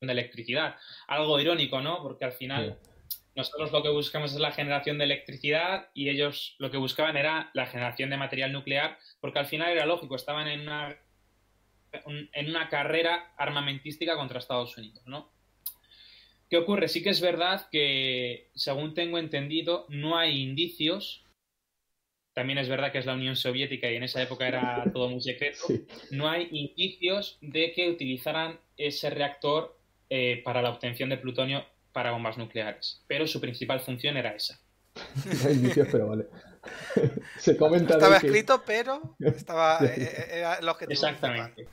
de electricidad. Algo irónico, ¿no? Porque al final nosotros lo que buscamos es la generación de electricidad y ellos lo que buscaban era la generación de material nuclear, porque al final era lógico, estaban en una, un- en una carrera armamentística contra Estados Unidos, ¿no? ¿Qué ocurre? Sí que es verdad que, según tengo entendido, no hay indicios. También es verdad que es la Unión Soviética y en esa época era todo muy secreto Sí. no hay indicios de que utilizaran ese reactor eh, para la obtención de plutonio para bombas nucleares. Pero su principal función era esa. No hay indicios, pero vale. Se comenta de Estaba que- escrito, pero estaba, eh, eh, era el objetivo. Exactamente.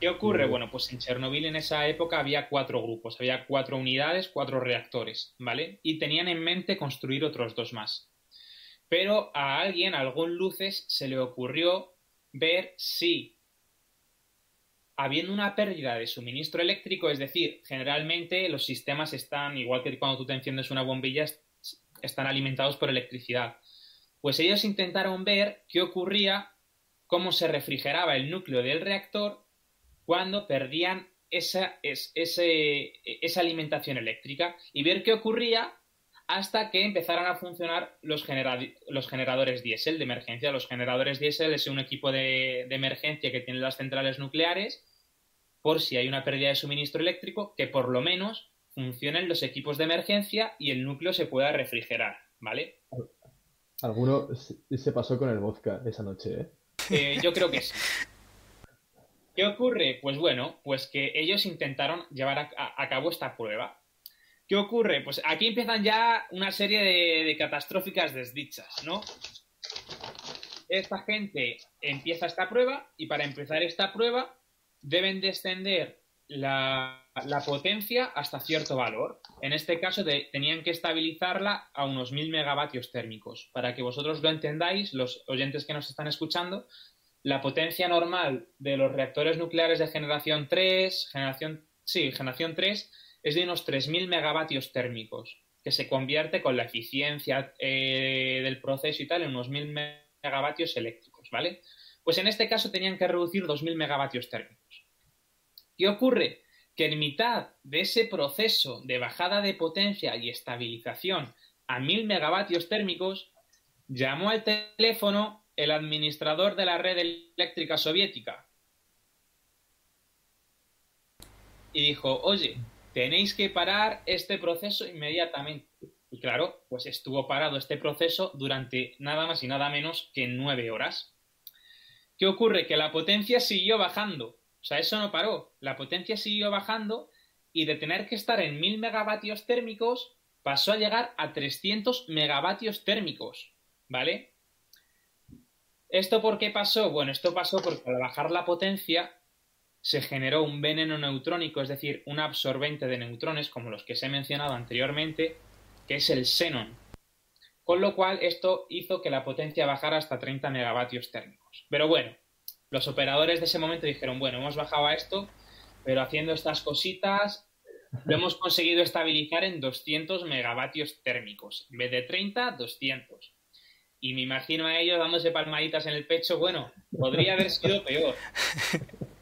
¿Qué ocurre? Bueno, pues en Chernobyl en esa época había cuatro grupos, había cuatro unidades, cuatro reactores, ¿vale? Y tenían en mente construir otros dos más. Pero a alguien, a algún luces, se le ocurrió ver si, habiendo una pérdida de suministro eléctrico, es decir, generalmente los sistemas están, igual que cuando tú te enciendes una bombilla, est- están alimentados por electricidad. Pues ellos intentaron ver qué ocurría, cómo se refrigeraba el núcleo del reactor cuando perdían esa, es- ese- esa alimentación eléctrica y ver qué ocurría hasta que empezaran a funcionar los, genera- los generadores diésel de emergencia. Los generadores diésel es un equipo de, de emergencia que tienen las centrales nucleares por si hay una pérdida de suministro eléctrico, que por lo menos funcionen los equipos de emergencia y el núcleo se pueda refrigerar, ¿vale? Alguno se pasó con el vodka esa noche, ¿eh? Eh, yo creo que sí. ¿Qué ocurre? Pues bueno, pues que ellos intentaron llevar a, a- a cabo esta prueba. ¿Qué ocurre? Pues aquí empiezan ya una serie de, de catastróficas desdichas, ¿no? Esta gente empieza esta prueba y para empezar esta prueba deben descender la, la potencia hasta cierto valor. En este caso de- tenían que estabilizarla a unos 1000 megavatios térmicos. Para que vosotros lo entendáis, los oyentes que nos están escuchando, la potencia normal de los reactores nucleares de generación 3, generación, sí, generación 3, es de unos 3.000 megavatios térmicos, que se convierte con la eficiencia eh, del proceso y tal en unos 1.000 megavatios eléctricos, ¿vale? Pues en este caso tenían que reducir 2.000 megavatios térmicos. ¿Qué ocurre? Que en mitad de ese proceso de bajada de potencia y estabilización a 1.000 megavatios térmicos, llamó al teléfono el administrador de la red eléctrica soviética y dijo, oye, tenéis que parar este proceso inmediatamente. Y claro, pues estuvo parado este proceso durante nada más y nada menos que nueve horas. ¿Qué ocurre? Que la potencia siguió bajando. O sea, eso no paró. La potencia siguió bajando y de tener que estar en 1000 megavatios térmicos pasó a llegar a 300 megavatios térmicos. ¿Vale? ¿Esto por qué pasó? Bueno, esto pasó porque al bajar la potencia se generó un veneno neutrónico, es decir, un absorbente de neutrones, como los que os he mencionado anteriormente, que es el xenón. Con lo cual, esto hizo que la potencia bajara hasta 30 megavatios térmicos. Pero bueno, los operadores de ese momento dijeron, bueno, hemos bajado a esto, pero haciendo estas cositas lo hemos conseguido estabilizar en 200 megavatios térmicos. En vez de 30, 200. Y me imagino a ellos dándose palmaditas en el pecho, bueno, podría haber sido peor.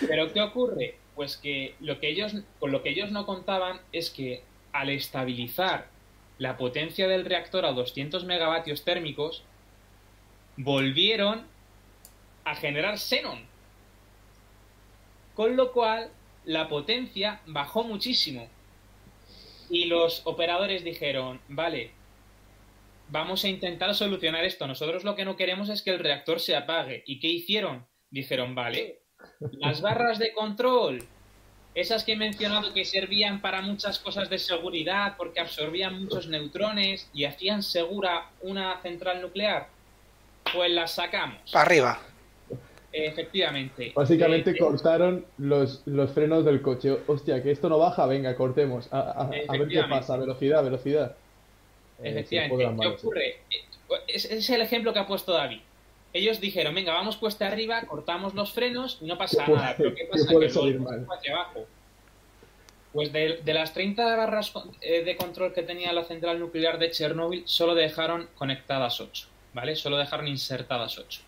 Pero ¿qué ocurre? Pues que lo que ellos, con lo que ellos no contaban es que al estabilizar la potencia del reactor a 200 megavatios térmicos, volvieron a generar xenón. Con lo cual, la potencia bajó muchísimo. Y los operadores dijeron, vale, vamos a intentar solucionar esto. Nosotros lo que no queremos es que el reactor se apague. ¿Y qué hicieron? Dijeron, vale, las barras de control, esas que he mencionado que servían para muchas cosas de seguridad porque absorbían muchos neutrones y hacían segura una central nuclear, pues las sacamos. Para arriba. Efectivamente. Básicamente Eh, cortaron los, los frenos del coche. Hostia, que esto no baja, venga, cortemos. A, a- a ver qué pasa. Velocidad, velocidad. Eh, Efectivamente. ¿Qué ocurre? Eh, Es, es el ejemplo que ha puesto David. Ellos dijeron, venga, vamos cuesta arriba, cortamos los frenos y no pasa ¿Qué puede- nada. Pero ¿qué pasa? Que salir mal? hacia abajo. Pues de, de las 30 barras eh, de control que tenía la central nuclear de Chernóbil, solo dejaron conectadas 8, ¿vale? Solo dejaron insertadas 8.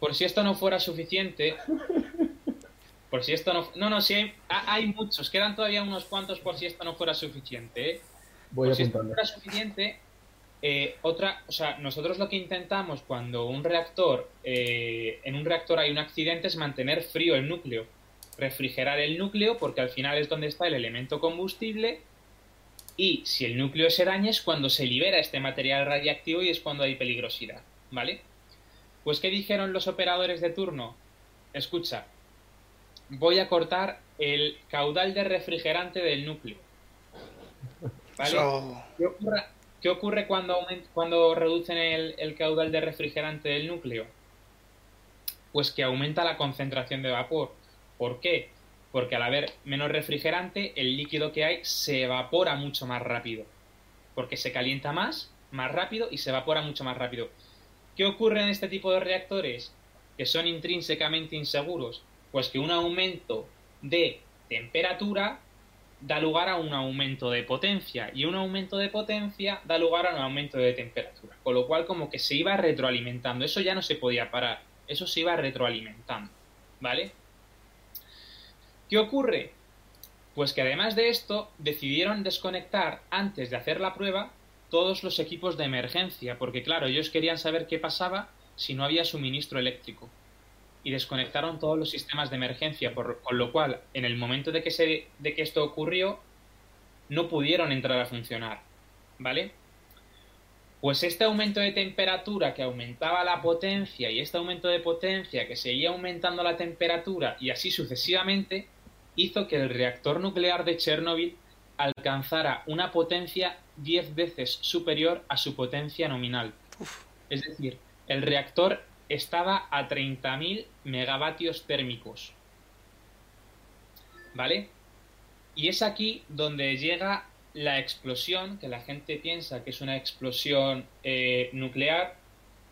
Por si esto no fuera suficiente, por si esto no... No, no, sí, hay, ha- hay muchos, quedan todavía unos cuantos por si esto no fuera suficiente, ¿eh? Voy Por si esto no fuera suficiente, eh, otra, o sea, nosotros lo que intentamos cuando un reactor, eh, en un reactor hay un accidente es mantener frío el núcleo, refrigerar el núcleo porque al final es donde está el elemento combustible y si el núcleo se daña es cuando se libera este material radiactivo y es cuando hay peligrosidad, ¿vale? Pues ¿qué dijeron los operadores de turno? Escucha, voy a cortar el caudal de refrigerante del núcleo. ¿Vale? ¿Qué qué ocurre cuando, cuando reducen el caudal de refrigerante del núcleo? Pues que aumenta la concentración de vapor. ¿Por qué? Porque al haber menos refrigerante, el líquido que hay se evapora mucho más rápido. Porque se calienta más, más rápido y se evapora mucho más rápido. ¿Qué ocurre en este tipo de reactores que son intrínsecamente inseguros? Pues que un aumento de temperatura da lugar a un aumento de potencia y un aumento de potencia da lugar a un aumento de temperatura. Con lo cual como que se iba retroalimentando. Eso ya no se podía parar. Eso se iba retroalimentando. ¿Vale? ¿Qué ocurre? Pues que además de esto decidieron desconectar antes de hacer la prueba todos los equipos de emergencia, porque claro, ellos querían saber qué pasaba si no había suministro eléctrico. Y desconectaron todos los sistemas de emergencia, por, con lo cual, en el momento de que, se, de que esto ocurrió, no pudieron entrar a funcionar. ¿Vale? Pues este aumento de temperatura que aumentaba la potencia y este aumento de potencia que seguía aumentando la temperatura y así sucesivamente, hizo que el reactor nuclear de Chernóbil alcanzara una potencia 10 veces superior a su potencia nominal. Es decir, el reactor estaba a 30.000 megavatios térmicos. ¿Vale? Y es aquí donde llega la explosión, que la gente piensa que es una explosión eh, nuclear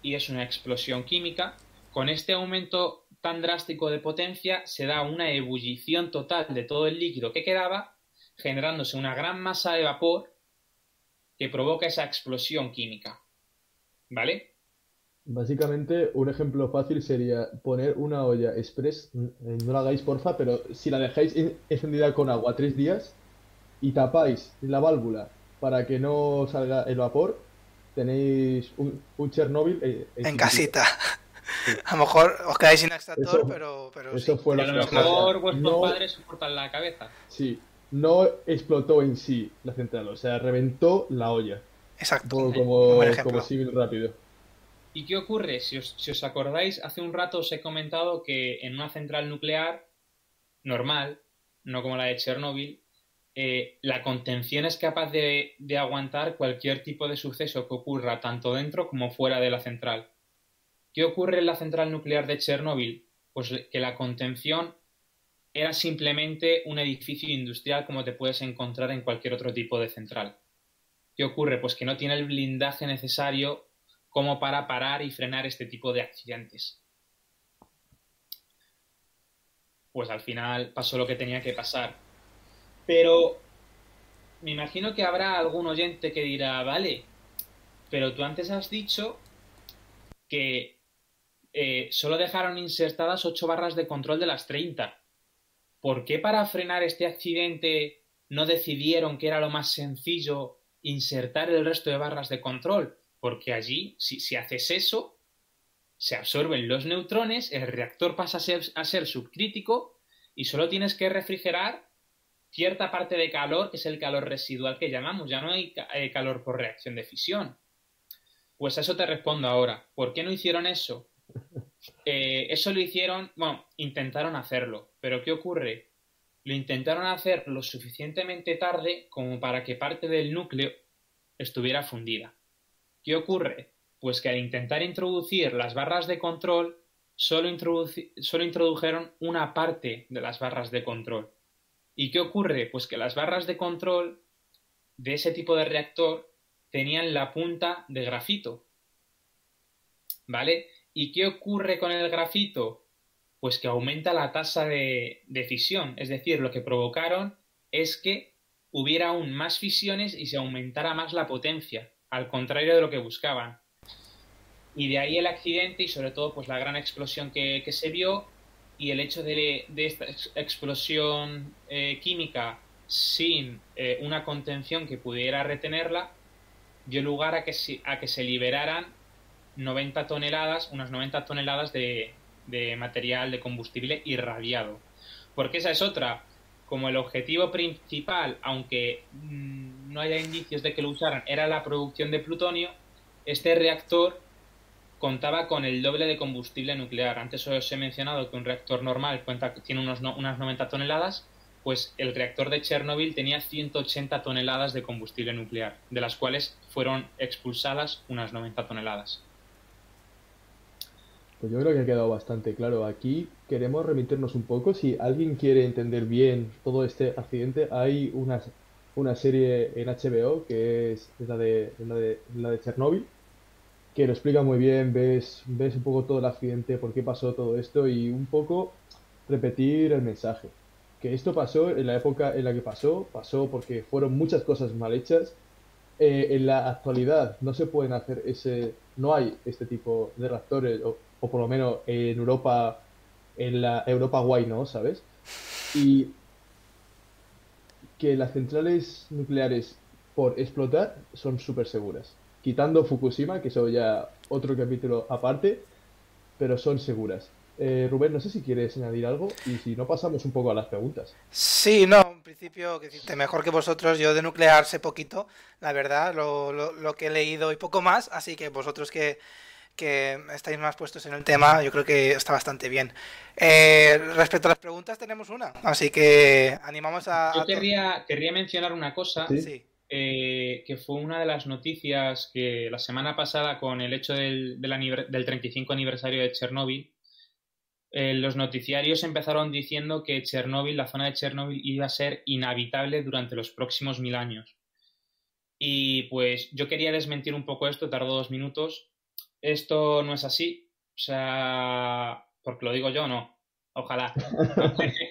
y es una explosión química. Con este aumento tan drástico de potencia se da una ebullición total de todo el líquido que quedaba, generándose una gran masa de vapor que provoca esa explosión química. ¿Vale? Básicamente, un ejemplo fácil sería poner una olla express, eh, no la hagáis porfa, pero si la dejáis en- encendida con agua tres días y tapáis la válvula para que no salga el vapor, tenéis un, un Chernóbil eh, en casita. A lo mejor os quedáis sin extractor, Eso- pero, pero Eso sí. fue a lo mejor vuestros No- padres soportan la cabeza. Sí, no explotó en sí la central, o sea, reventó la olla. Exacto. como, como civil rápido. ¿Y qué ocurre? Si os, acordáis, hace un rato os he comentado que en una central nuclear normal, no como la de Chernóbil, eh, la contención es capaz de, de, aguantar cualquier tipo de suceso que ocurra tanto dentro como fuera de la central. ¿Qué ocurre en la central nuclear de Chernóbil? Pues que la contención era simplemente un edificio industrial como te puedes encontrar en cualquier otro tipo de central. ¿Qué ocurre? Pues que no tiene el blindaje necesario como para parar y frenar este tipo de accidentes. Pues al final pasó lo que tenía que pasar pero me imagino que habrá algún oyente que dirá, vale, pero tú antes has dicho que eh, solo dejaron insertadas 8 barras de control de las 30. ¿Por qué para frenar este accidente no decidieron que era lo más sencillo insertar el resto de barras de control? Porque allí, si, si haces eso, se absorben los neutrones, el reactor pasa a ser, a ser subcrítico y solo tienes que refrigerar cierta parte de calor, que es el calor residual que llamamos, ya no hay eh, calor por reacción de fisión. Pues a eso te respondo ahora. ¿Por qué no hicieron eso? Eh, eso lo hicieron, bueno, intentaron hacerlo, pero ¿qué ocurre? Lo intentaron hacer lo suficientemente tarde como para que parte del núcleo estuviera fundida. ¿Qué ocurre? Pues que al intentar introducir las barras de control, solo, introdujeron una parte de las barras de control. ¿Y qué ocurre? Pues que las barras de control de ese tipo de reactor tenían la punta de grafito. ¿Vale? ¿Y qué ocurre con el grafito? Pues que aumenta la tasa de, de, fisión. Es decir, lo que provocaron es que hubiera aún más fisiones y se aumentara más la potencia, al contrario de lo que buscaban. Y de ahí el accidente y sobre todo pues la gran explosión que, que se vio y el hecho de, esta explosión eh, química sin eh, una contención que pudiera retenerla dio lugar a que, a que se liberaran 90 toneladas, unas 90 toneladas de, de material de combustible irradiado. Porque esa es otra. Como el objetivo principal, aunque mm, no haya indicios de que lo usaran, era la producción de plutonio, este reactor contaba con el doble de combustible nuclear. Antes os he mencionado que un reactor normal cuenta, tiene unas 90 toneladas, pues el reactor de Chernobyl tenía 180 toneladas de combustible nuclear, de las cuales fueron expulsadas unas 90 toneladas. Pues yo creo que ha quedado bastante claro. Aquí queremos remitirnos un poco. Si alguien quiere entender bien todo este accidente, hay una, una serie en HBO que es, la, de, la, de, la de Chernobyl, que lo explica muy bien, ves, ves un poco todo el accidente, por qué pasó todo esto y un poco repetir el mensaje. Que esto pasó en la época en la que pasó, pasó porque fueron muchas cosas mal hechas. Eh, en la actualidad no se pueden hacer ese, no hay este tipo de reactores, o, o por lo menos en Europa, en la Europa guay, ¿no? ¿Sabes? Y que las centrales nucleares por explotar son súper seguras quitando Fukushima, que eso ya otro capítulo aparte, pero son seguras. Eh, Rubén, no sé si quieres añadir algo y si no pasamos un poco a las preguntas. Sí, no, en principio, que mejor que vosotros, yo de nuclear sé poquito, la verdad, lo, lo, lo, que he leído y poco más, así que vosotros que, que estáis más puestos en el tema, yo creo que está bastante bien. Eh, respecto a las preguntas, tenemos una, así que animamos a... Yo querría, querría mencionar una cosa. Eh, que fue una de las noticias que la semana pasada, con el hecho del, del, del 35 aniversario de Chernóbil, eh, los noticiarios empezaron diciendo que Chernóbil, la zona de Chernóbil, iba a ser inhabitable durante los próximos mil años. Y pues yo quería desmentir un poco esto, tardó dos minutos. Esto no es así. O sea, porque lo digo yo, no. Ojalá.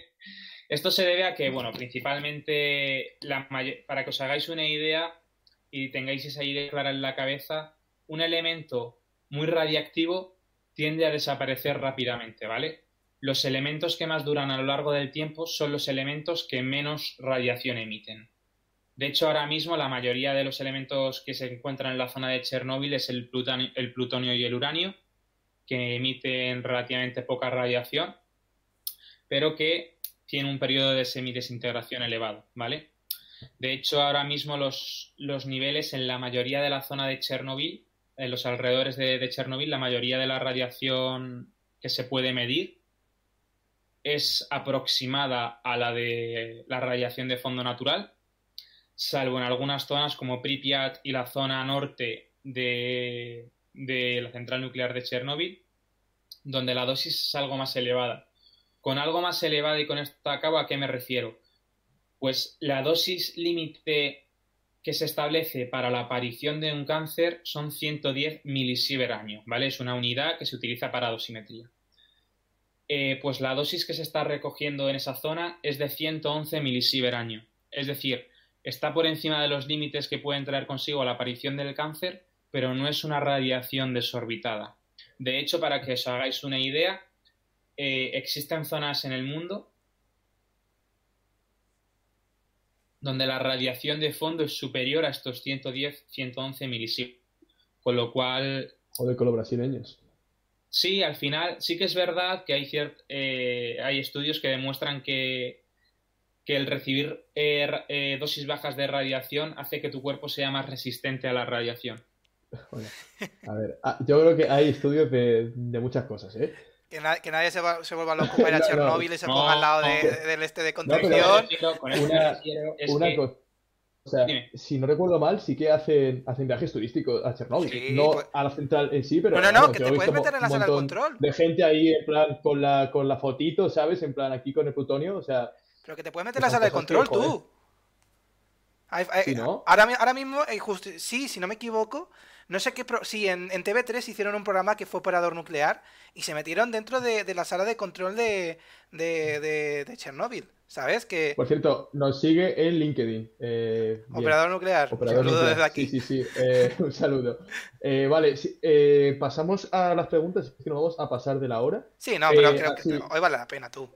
Esto se debe a que, bueno, principalmente, la para que os hagáis una idea y tengáis esa idea clara en la cabeza, un elemento muy radiactivo tiende a desaparecer rápidamente, ¿vale? Los elementos que más duran a lo largo del tiempo son los elementos que menos radiación emiten. De hecho, ahora mismo la mayoría de los elementos que se encuentran en la zona de Chernóbil es el plutonio, y el uranio, que emiten relativamente poca radiación, pero que tiene un periodo de semidesintegración elevado, ¿vale? De hecho, ahora mismo los, niveles en la mayoría de la zona de Chernobyl, en los alrededores de, de Chernobyl, la mayoría de la radiación que se puede medir es aproximada a la de la radiación de fondo natural, salvo en algunas zonas como Pripyat y la zona norte de, de la central nuclear de Chernóbil, donde la dosis es algo más elevada. Con algo más elevada y con esto acabo, ¿a qué me refiero? Pues la dosis límite que se establece para la aparición de un cáncer son 110 milisievert año, ¿vale? Es una unidad que se utiliza para dosimetría. Eh, pues la dosis que se está recogiendo en esa zona es de 111 milisievert año. Es decir, está por encima de los límites que pueden traer consigo la aparición del cáncer, pero no es una radiación desorbitada. De hecho, para que os hagáis una idea, eh, existen zonas en el mundo donde la radiación de fondo es superior a estos 110-111 milisievert. Con lo cual... Joder, con los brasileños. Sí, al final sí que es verdad que hay, eh, hay estudios que demuestran que, que el recibir eh, eh, dosis bajas de radiación hace que tu cuerpo sea más resistente a la radiación. Bueno, a ver, ah, yo creo que hay estudios de, de muchas cosas, ¿eh? Que, na que nadie se, va, se, vuelva loco para ir a No, no. Chernóbil y se No, ponga al lado de- no. del este de No, pero- contención. Una- me refiero es Una que- cosa. O sea, Dime. si no recuerdo mal, sí que hacen, hacen viajes turísticos a Chernóbil. Sí, no pues- a la central en sí, pero. No, no, no, que te puedes meter en la sala de control. De gente ahí, en plan, con la, con la fotito, ¿sabes? En plan, aquí con el plutonio, o sea. Pero que te puedes meter en la sala de control tú. Hay- hay- Sí, ¿no? ahora, ahora mismo, eh, justo, sí, si no me equivoco, no sé qué. Pro, sí, en, en TV3 hicieron un programa que fue operador nuclear y se metieron dentro de, de la sala de control de, de, de, de Chernóbil. ¿Sabes? Que. Por cierto, nos sigue en LinkedIn. Eh, bien. Operador nuclear. Operador Saludo nuclear. desde aquí. Sí, sí, sí. Eh, un saludo. Eh, vale, sí, pasamos a las preguntas. Es que nos vamos a pasar de la hora. Sí, no, pero creo que sí. hoy vale la pena tú.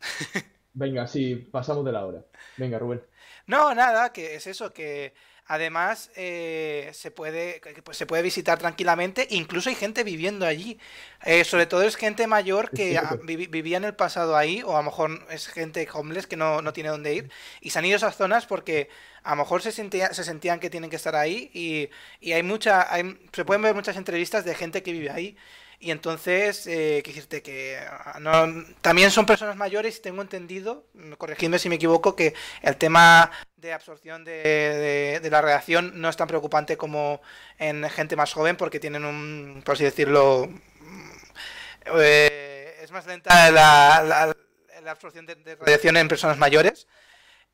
Venga, sí, pasamos de la hora. Venga, Rubén. No, nada, que es eso, que además eh, se puede, pues, se puede visitar tranquilamente, incluso hay gente viviendo allí. Eh, sobre todo es gente mayor que vivía en el pasado ahí, o a lo mejor es gente homeless que no, no tiene dónde ir, y se han ido a esas zonas porque a lo mejor se, sentía- se sentían que tienen que estar ahí, y, y hay mucha, hay, se pueden ver muchas entrevistas de gente que vive ahí. Y entonces, eh, decirte que ah, no, también son personas mayores, tengo entendido, corregidme si me equivoco, que el tema de absorción de, de- la radiación no es tan preocupante como en gente más joven, porque tienen un, por así decirlo, eh, es más lenta la, absorción de radiación en personas mayores.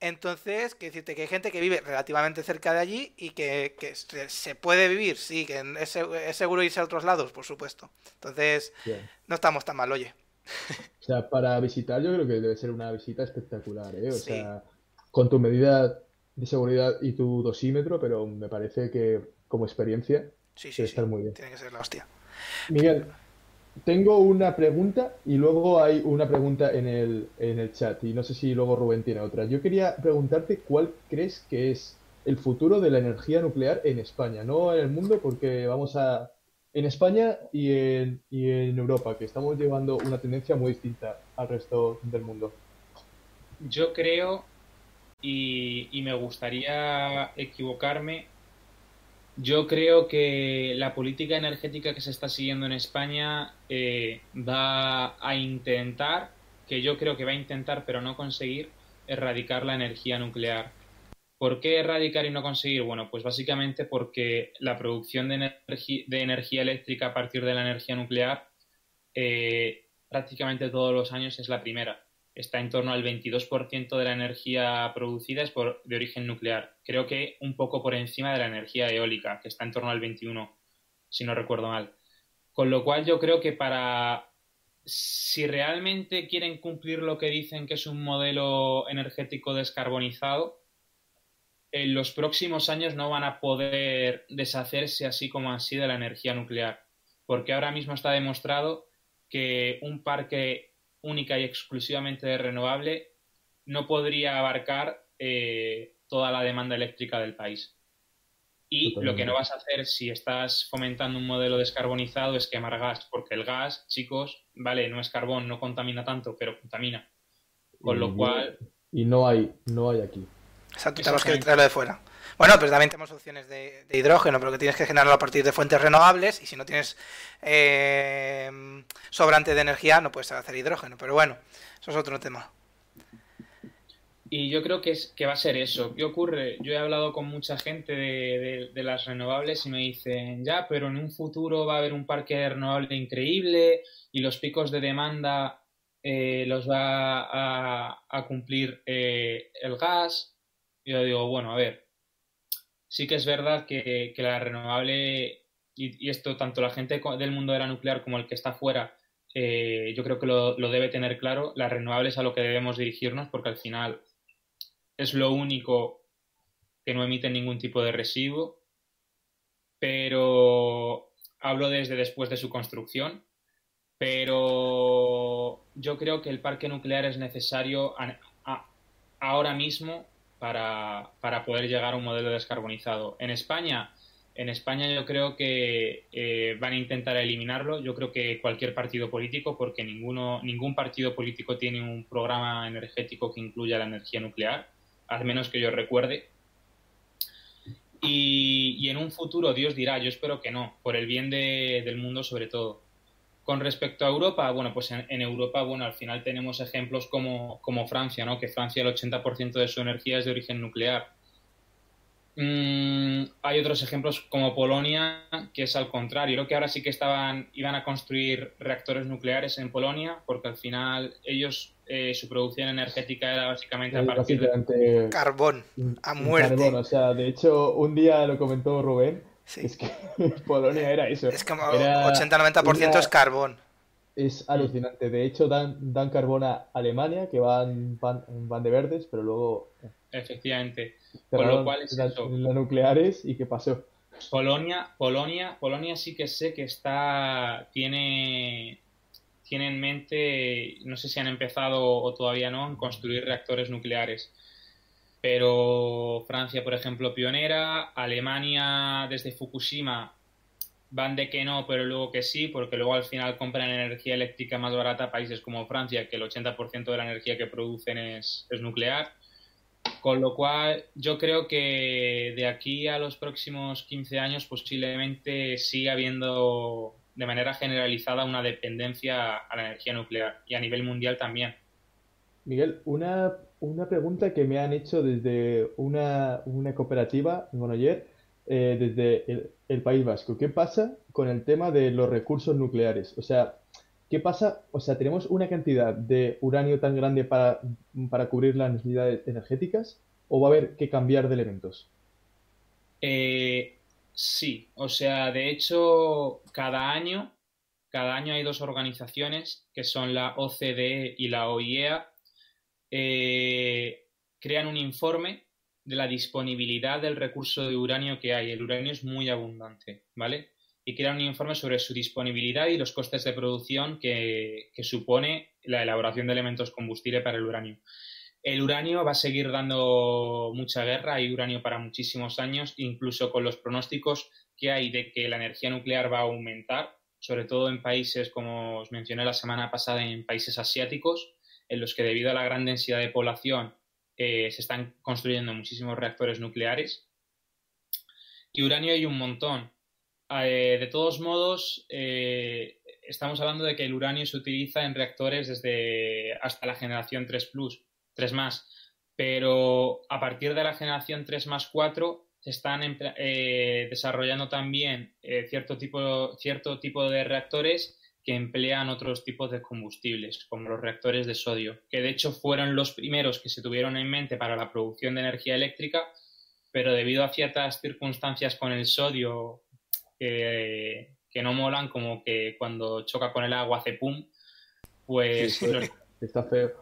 Entonces, que decirte que hay gente que vive relativamente cerca de allí y que, que se, puede vivir, sí, que es, se- es seguro irse a otros lados, por supuesto. Entonces, Bien. no estamos tan mal, oye. O sea, para visitar yo creo que debe ser una visita espectacular, ¿eh? O Sí. sea, con tu medida de seguridad y tu dosímetro, pero me parece que como experiencia Sí, sí, debe sí. estar muy bien. Tiene que ser la hostia. Miguel, tengo una pregunta y luego hay una pregunta en el, en el chat y no sé si luego Rubén tiene otra. Yo quería preguntarte cuál crees que es el futuro de la energía nuclear en España, no en el mundo, porque vamos a... En España y en, y en Europa, que estamos llevando una tendencia muy distinta al resto del mundo. Yo creo, y, y me gustaría equivocarme, yo creo que la política energética que se está siguiendo en España eh, va a intentar, que yo creo que va a intentar, pero no conseguir, erradicar la energía nuclear. ¿Por qué erradicar y no conseguir? Bueno, pues básicamente porque la producción de, de energía eléctrica a partir de la energía nuclear eh, prácticamente todos los años es la primera. Está en torno al 22% de la energía producida es por, de origen nuclear. Creo que un poco por encima de la energía eólica, que está en torno al 21%, si no recuerdo mal. Con lo cual yo creo que para... Si realmente quieren cumplir lo que dicen que es un modelo energético descarbonizado, en los próximos años no van a poder deshacerse así como así de la energía nuclear, porque ahora mismo está demostrado que un parque única y exclusivamente de renovable no podría abarcar eh, toda la demanda eléctrica del país. Y lo que no vas a hacer si estás fomentando un modelo descarbonizado es quemar gas, porque el gas, chicos, vale, no es carbón, no contamina tanto, pero contamina. Con lo cual, Y no hay, no hay aquí. Exacto, tenemos que traerlo de fuera. Bueno, pues también tenemos opciones de, hidrógeno, pero que tienes que generarlo a partir de fuentes renovables y si no tienes eh, sobrante de energía no puedes hacer hidrógeno. Pero bueno, eso es otro tema. Y yo creo que, es, que va a ser eso. ¿Qué ocurre? Yo he hablado con mucha gente de, las renovables y me dicen, ya, pero en un futuro va a haber un parque renovable increíble y los picos de demanda eh, los va a, cumplir eh, el gas. Yo digo, bueno, a ver, sí que es verdad que, la renovable, y, esto tanto la gente del mundo de la nuclear como el que está fuera, eh, yo creo que lo, lo debe tener claro, las renovables a lo que debemos dirigirnos porque al final es lo único que no emite ningún tipo de residuo, pero hablo desde después de su construcción, pero yo creo que el parque nuclear es necesario ahora mismo para, poder llegar a un modelo descarbonizado. En España, en España yo creo que eh, van a intentar eliminarlo. Yo creo que cualquier partido político, porque ninguno, ningún partido político tiene un programa energético que incluya la energía nuclear al menos que yo recuerde. Y, en un futuro Dios dirá, yo espero que no, por el bien del mundo sobre todo. Con respecto a Europa, bueno, pues en, Europa, bueno, al final tenemos ejemplos como, como Francia, ¿no? Que Francia el 80% de su energía es de origen nuclear. Mm, hay otros ejemplos como Polonia, que es al contrario. Creo que ahora sí que estaban, iban a construir reactores nucleares en Polonia, porque al final ellos, eh, su producción energética era básicamente a partir de carbón, a muerte. Carbón, o sea, de hecho, un día lo comentó Rubén, es que Polonia era eso. Es como 80-90% es carbón. Es alucinante. De hecho, dan, dan carbón a Alemania, que van, van, van de verdes, pero luego... Efectivamente. Con lo cual es eso. nucleares y qué pasó. Polonia, Polonia, Polonia sí que sé que está, tiene, tiene en mente, no sé si han empezado o todavía no, en construir reactores nucleares. Pero Francia, por ejemplo, pionera, Alemania desde Fukushima van de que no, pero luego que sí, porque luego al final compran energía eléctrica más barata a países como Francia, que el 80% de la energía que producen es, es nuclear. Con lo cual, yo creo que de aquí a los próximos 15 años posiblemente siga habiendo de manera generalizada una dependencia a la energía nuclear y a nivel mundial también. Miguel, una, una pregunta que me han hecho desde una, una cooperativa en ayer, eh, desde el País Vasco. ¿Qué pasa con el tema de los recursos nucleares? O sea, ¿Qué pasa? O sea, ¿tenemos una cantidad de uranio tan grande para, cubrir las necesidades energéticas o va a haber que cambiar de elementos? Eh, sí, o sea, de hecho, cada año, cada año hay dos organizaciones que son la OCDE y la OIEA, eh, crean un informe de la disponibilidad del recurso de uranio que hay. El uranio es muy abundante, ¿vale? y crear un informe sobre su disponibilidad y los costes de producción que, supone la elaboración de elementos combustibles para el uranio. El uranio va a seguir dando mucha guerra, hay uranio para muchísimos años, incluso con los pronósticos que hay de que la energía nuclear va a aumentar, sobre todo en países, como os mencioné la semana pasada, en países asiáticos, en los que debido a la gran densidad de población eh, se están construyendo muchísimos reactores nucleares. Y uranio hay un montón. Eh, de todos modos, eh, estamos hablando de que el uranio se utiliza en reactores desde hasta la generación 3 Plus, 3 más, pero a partir de la generación 3 más 4 se están desarrollando también cierto, tipo, cierto tipo de reactores que emplean otros tipos de combustibles, como los reactores de sodio, que de hecho fueron los primeros que se tuvieron en mente para la producción de energía eléctrica, pero debido a ciertas circunstancias con el sodio que, no molan, como que cuando choca con el agua hace pum, pues los, está feo.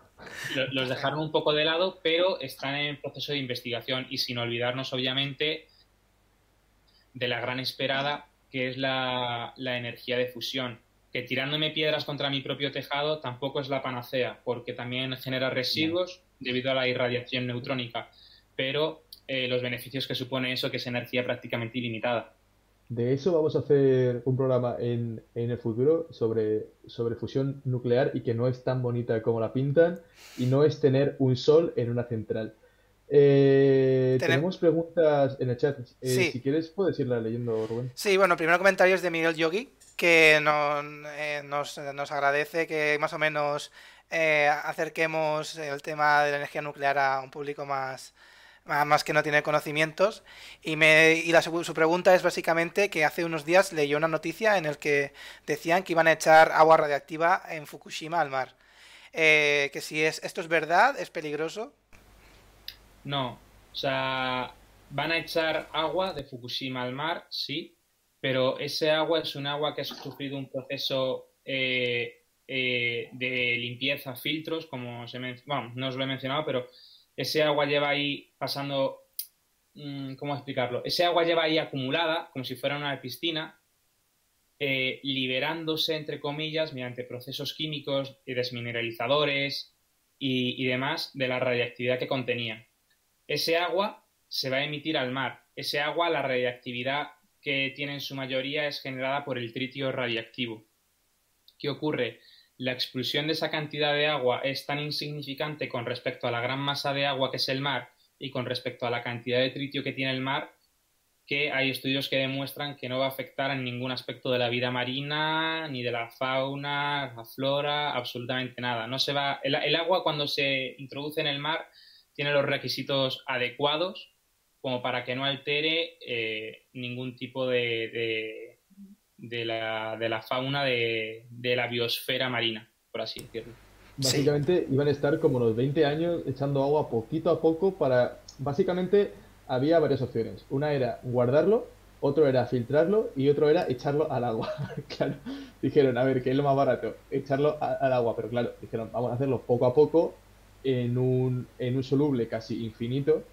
Los dejaron un poco de lado, pero están en proceso de investigación y sin olvidarnos, obviamente, de la gran esperada que es la, energía de fusión. Que tirándome piedras contra mi propio tejado tampoco es la panacea, porque también genera residuos debido a la irradiación neutrónica, pero eh, los beneficios que supone eso, que es energía prácticamente ilimitada. De eso vamos a hacer un programa en, en el futuro sobre, sobre fusión nuclear y que no es tan bonita como la pintan y no es tener un sol en una central. Eh, Tenem- tenemos preguntas en el chat. Eh, Sí. Si quieres, puedes irla leyendo, Rubén. Sí, bueno, el primer comentario es de Miguel Yogi, que no- eh, nos, nos agradece que más o menos eh, acerquemos el tema de la energía nuclear a un público más, más, que no tiene conocimientos. Y, me, y la, su su pregunta es básicamente que hace unos días leyó una noticia en el que decían que iban a echar agua radiactiva en Fukushima al mar. Eh, que si es, esto es verdad, es peligroso. No, o sea, van a echar agua de Fukushima al mar, sí, pero ese agua es un agua que ha sufrido un proceso eh, eh, de limpieza, filtros, como se bueno, no os lo he mencionado, pero ese agua lleva ahí pasando, mm, ¿cómo explicarlo? Ese agua lleva ahí acumulada, como si fuera una piscina, eh, liberándose, entre comillas, mediante procesos químicos y desmineralizadores y, y demás de la radiactividad que contenía. Ese agua se va a emitir al mar. Ese agua, la radiactividad que tiene en su mayoría es generada por el tritio radiactivo. ¿Qué ocurre? La expulsión de esa cantidad de agua es tan insignificante con respecto a la gran masa de agua que es el mar y con respecto a la cantidad de tritio que tiene el mar que hay estudios que demuestran que no va a afectar en ningún aspecto de la vida marina, ni de la fauna, la flora, absolutamente nada. No se va, el, el agua cuando se introduce en el mar tiene los requisitos adecuados como para que no altere eh, ningún tipo de, de, de la, de la fauna de, de la biosfera marina, por así decirlo. Básicamente iban a estar como unos 20 años echando agua poquito a poco para... Básicamente había varias opciones. Una era guardarlo, otro era filtrarlo y otro era echarlo al agua. claro, dijeron, a ver, ¿qué es lo más barato? Echarlo a- al agua, pero claro, dijeron, vamos a hacerlo poco a poco en un, en un soluble casi infinito.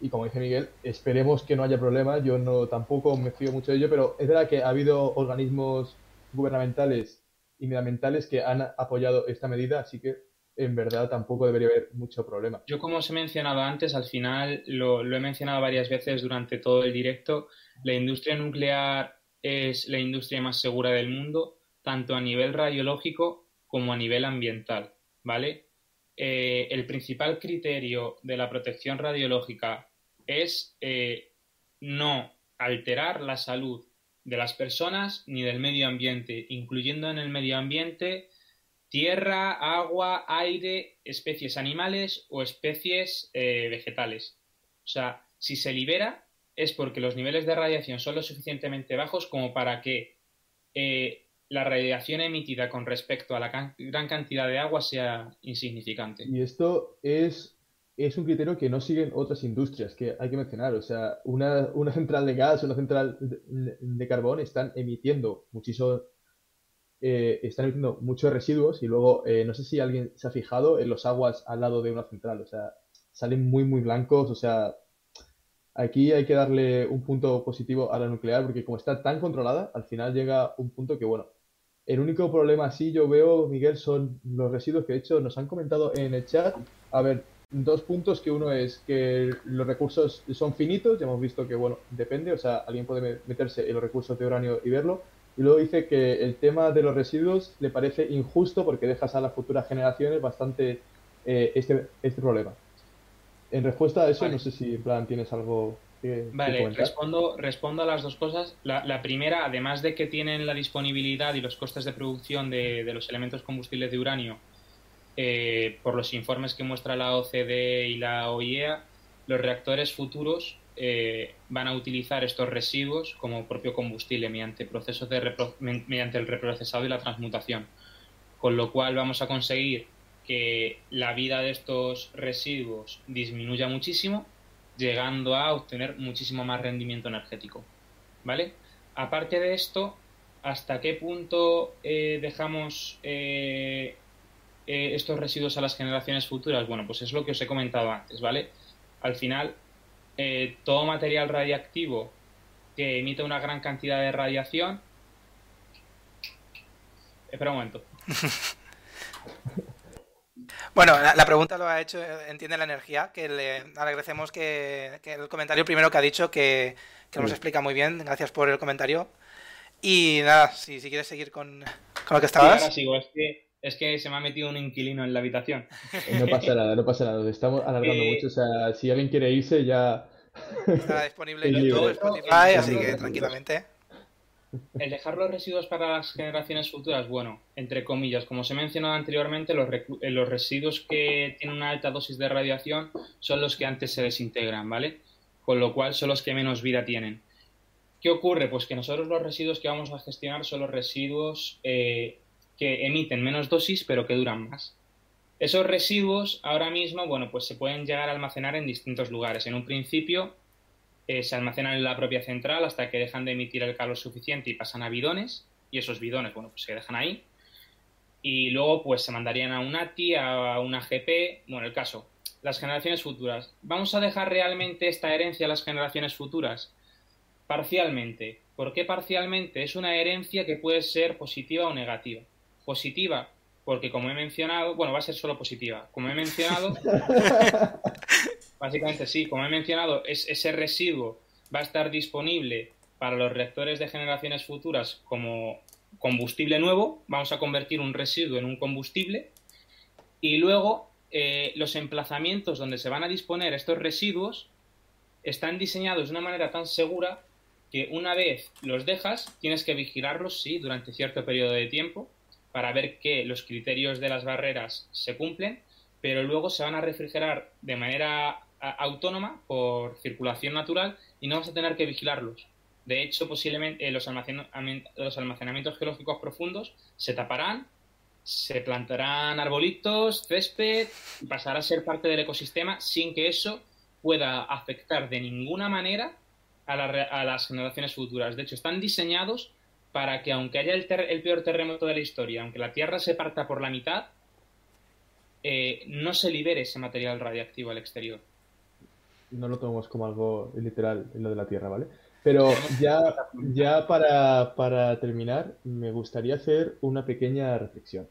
Y como dice Miguel, esperemos que no haya problemas. Yo no tampoco me fío mucho de ello, pero es verdad que ha habido organismos gubernamentales y medioambientales que han apoyado esta medida, así que en verdad tampoco debería haber mucho problema. Yo, como os he mencionado antes, al final lo, lo he mencionado varias veces durante todo el directo, la industria nuclear es la industria más segura del mundo, tanto a nivel radiológico como a nivel ambiental, ¿vale? Eh, el principal criterio de la protección radiológica es eh, no alterar la salud de las personas ni del medio ambiente, incluyendo en el medio ambiente tierra, agua, aire, especies animales o especies eh, vegetales. O sea, si se libera es porque los niveles de radiación son lo suficientemente bajos como para que la radiación emitida con respecto a la gran cantidad de agua sea insignificante. Y esto es, es un criterio que no siguen otras industrias, que hay que mencionar. O sea, una, una central de gas, una central de, de carbón están emitiendo muchísimo, eh, están emitiendo muchos residuos y luego, eh, no sé si alguien se ha fijado en los aguas al lado de una central. O sea, salen muy, muy blancos. O sea, aquí hay que darle un punto positivo a la nuclear porque como está tan controlada, al final llega un punto que, bueno, el único problema así yo veo, Miguel, son los residuos que de hecho nos han comentado en el chat. A ver, dos puntos, que uno es que los recursos son finitos, ya hemos visto que, bueno, depende, o sea, alguien puede meterse en los recursos de uranio y verlo. Y luego dice que el tema de los residuos le parece injusto porque dejas a las futuras generaciones bastante eh, este, este problema. En respuesta a eso, Vale. no sé si, en plan, tienes algo Vale, respondo, respondo a las dos cosas. La, la primera, además de que tienen la disponibilidad y los costes de producción de, de los elementos combustibles de uranio, eh, por los informes que muestra la OCDE y la OIEA, los reactores futuros eh, van a utilizar estos residuos como propio combustible mediante procesos de mediante el reprocesado y la transmutación. Con lo cual vamos a conseguir que la vida de estos residuos disminuya muchísimo, llegando a obtener muchísimo más rendimiento energético. ¿Vale? Aparte de esto, ¿hasta qué punto eh, dejamos eh, eh, estos residuos a las generaciones futuras? Bueno, pues es lo que os he comentado antes, ¿vale? Al final, todo material radiactivo que emite una gran cantidad de radiación. Espera un momento. Bueno, la, pregunta lo ha hecho, entiende la energía, que le agradecemos que, que el comentario primero que ha dicho, que, que nos Sí. explica muy bien, gracias por el comentario. Y nada, si, si quieres seguir con, con lo que Sí, ahora estabas. sigo. Es que Es que se me ha metido un inquilino en la habitación. No pasa nada, no pasa nada. Estamos alargando Eh, mucho. O sea, si alguien quiere irse, ya. Está disponible en YouTube. Spotify, así que tranquilamente. El dejar los residuos para las generaciones futuras, bueno, entre comillas, como os he mencionado anteriormente, los, eh, los residuos que tienen una alta dosis de radiación son los que antes se desintegran, ¿vale? Con lo cual son los que menos vida tienen. ¿Qué ocurre? Pues que nosotros los residuos que vamos a gestionar son los residuos eh, que emiten menos dosis pero que duran más. Esos residuos ahora mismo, bueno, pues se pueden llegar a almacenar en distintos lugares. En un principio eh, se almacenan en la propia central hasta que dejan de emitir el calor suficiente y pasan a bidones. Y esos bidones, bueno, pues se dejan ahí. Y luego, pues se mandarían a un ATI, a una GP. Bueno, el caso, las generaciones futuras. ¿Vamos a dejar realmente esta herencia a las generaciones futuras? Parcialmente. ¿Por qué parcialmente? Es una herencia que puede ser positiva o negativa. Positiva, porque como he mencionado, bueno, va a ser solo positiva. Como he mencionado, básicamente sí, como he mencionado, es, ese residuo va a estar disponible para los reactores de generaciones futuras como combustible nuevo. Vamos a convertir un residuo en un combustible. Y luego, eh, los emplazamientos donde se van a disponer estos residuos están diseñados de una manera tan segura que una vez los dejas, tienes que vigilarlos, sí, durante cierto periodo de tiempo para ver que los criterios de las barreras se cumplen, pero luego se van a refrigerar de manera autónoma por circulación natural y no vas a tener que vigilarlos. De hecho, posiblemente eh, los, almacenamientos geológicos profundos se taparán, se plantarán arbolitos, césped, pasará a ser parte del ecosistema sin que eso pueda afectar de ninguna manera a, la a las generaciones futuras. De hecho, están diseñados para que aunque haya el, el peor terremoto de la historia, aunque la Tierra se parta por la mitad, eh, no se libere ese material radiactivo al exterior. No lo tomemos como algo literal en lo de la Tierra, ¿vale? Pero ya, ya para, para terminar, me gustaría hacer una pequeña reflexión.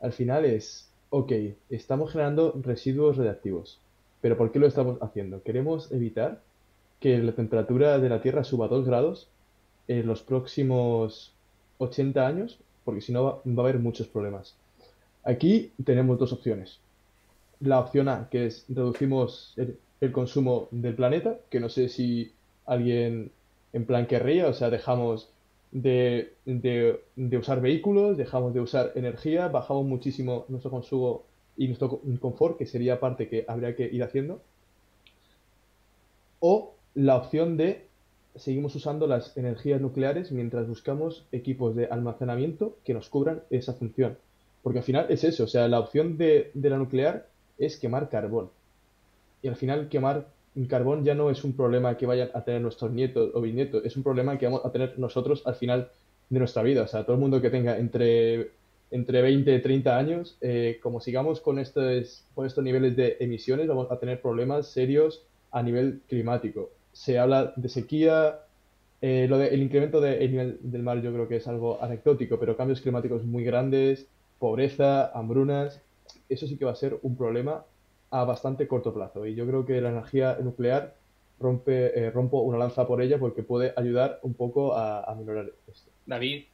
Al final es, ok, estamos generando residuos radiactivos, pero ¿por qué lo estamos haciendo? Queremos evitar que la temperatura de la Tierra suba 2 grados en los próximos 80 años, porque si no va, a haber muchos problemas. Aquí tenemos dos opciones. La opción A, que es reducimos el consumo del planeta, que no sé si alguien en plan querría, o sea, dejamos de, de- de usar vehículos, dejamos de usar energía, bajamos muchísimo nuestro consumo y nuestro co- confort, que sería parte que habría que ir haciendo. O la opción de seguimos usando las energías nucleares mientras buscamos equipos de almacenamiento que nos cubran esa función. Porque al final es eso, o sea, la opción de, de la nuclear es quemar carbón. Y al final quemar carbón ya no es un problema que vayan a tener nuestros nietos o bisnietos, es un problema que vamos a tener nosotros al final de nuestra vida. O sea, todo el mundo que tenga entre, entre 20 y 30 años, eh, como sigamos con estos, con estos niveles de emisiones, vamos a tener problemas serios a nivel climático. Se habla de sequía, eh, lo de- el incremento del nivel del mar yo creo que es algo anecdótico, pero cambios climáticos muy grandes, pobreza, hambrunas, eso sí que va a ser un problema a bastante corto plazo. Y yo creo que la energía nuclear rompe, eh, rompo una lanza por ella porque puede ayudar un poco a, a minorar esto. David,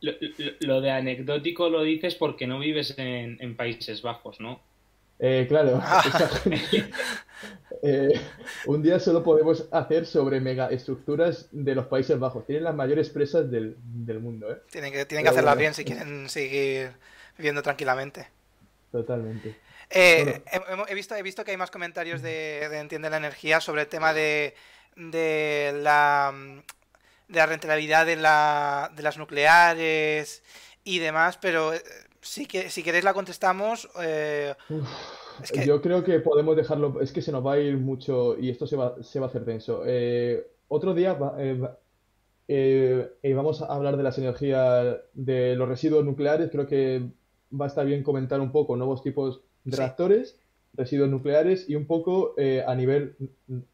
lo, lo- lo de anecdótico lo dices porque no vives en, en Países Bajos, ¿no? Eh, claro, gente- eh, un día solo podemos hacer sobre megaestructuras de los Países Bajos. Tienen las mayores presas del, del mundo, ¿eh? Tienen que, tienen que hacerlas bueno. bien si quieren seguir viviendo tranquilamente. Totalmente. Eh, he, he visto, he visto que hay más comentarios de, de Entiende la Energía sobre el tema de, de la, de la rentabilidad de, la, de las nucleares y demás, pero eh, que, si queréis la contestamos. eh, es que- Yo creo que podemos dejarlo, es que se nos va a ir mucho y esto se va, se va a hacer denso. Eh, otro día va- va- vamos a hablar de las energías de los residuos nucleares. Creo que va a estar bien comentar un poco nuevos tipos Sí. reactores, residuos nucleares y un poco eh, a nivel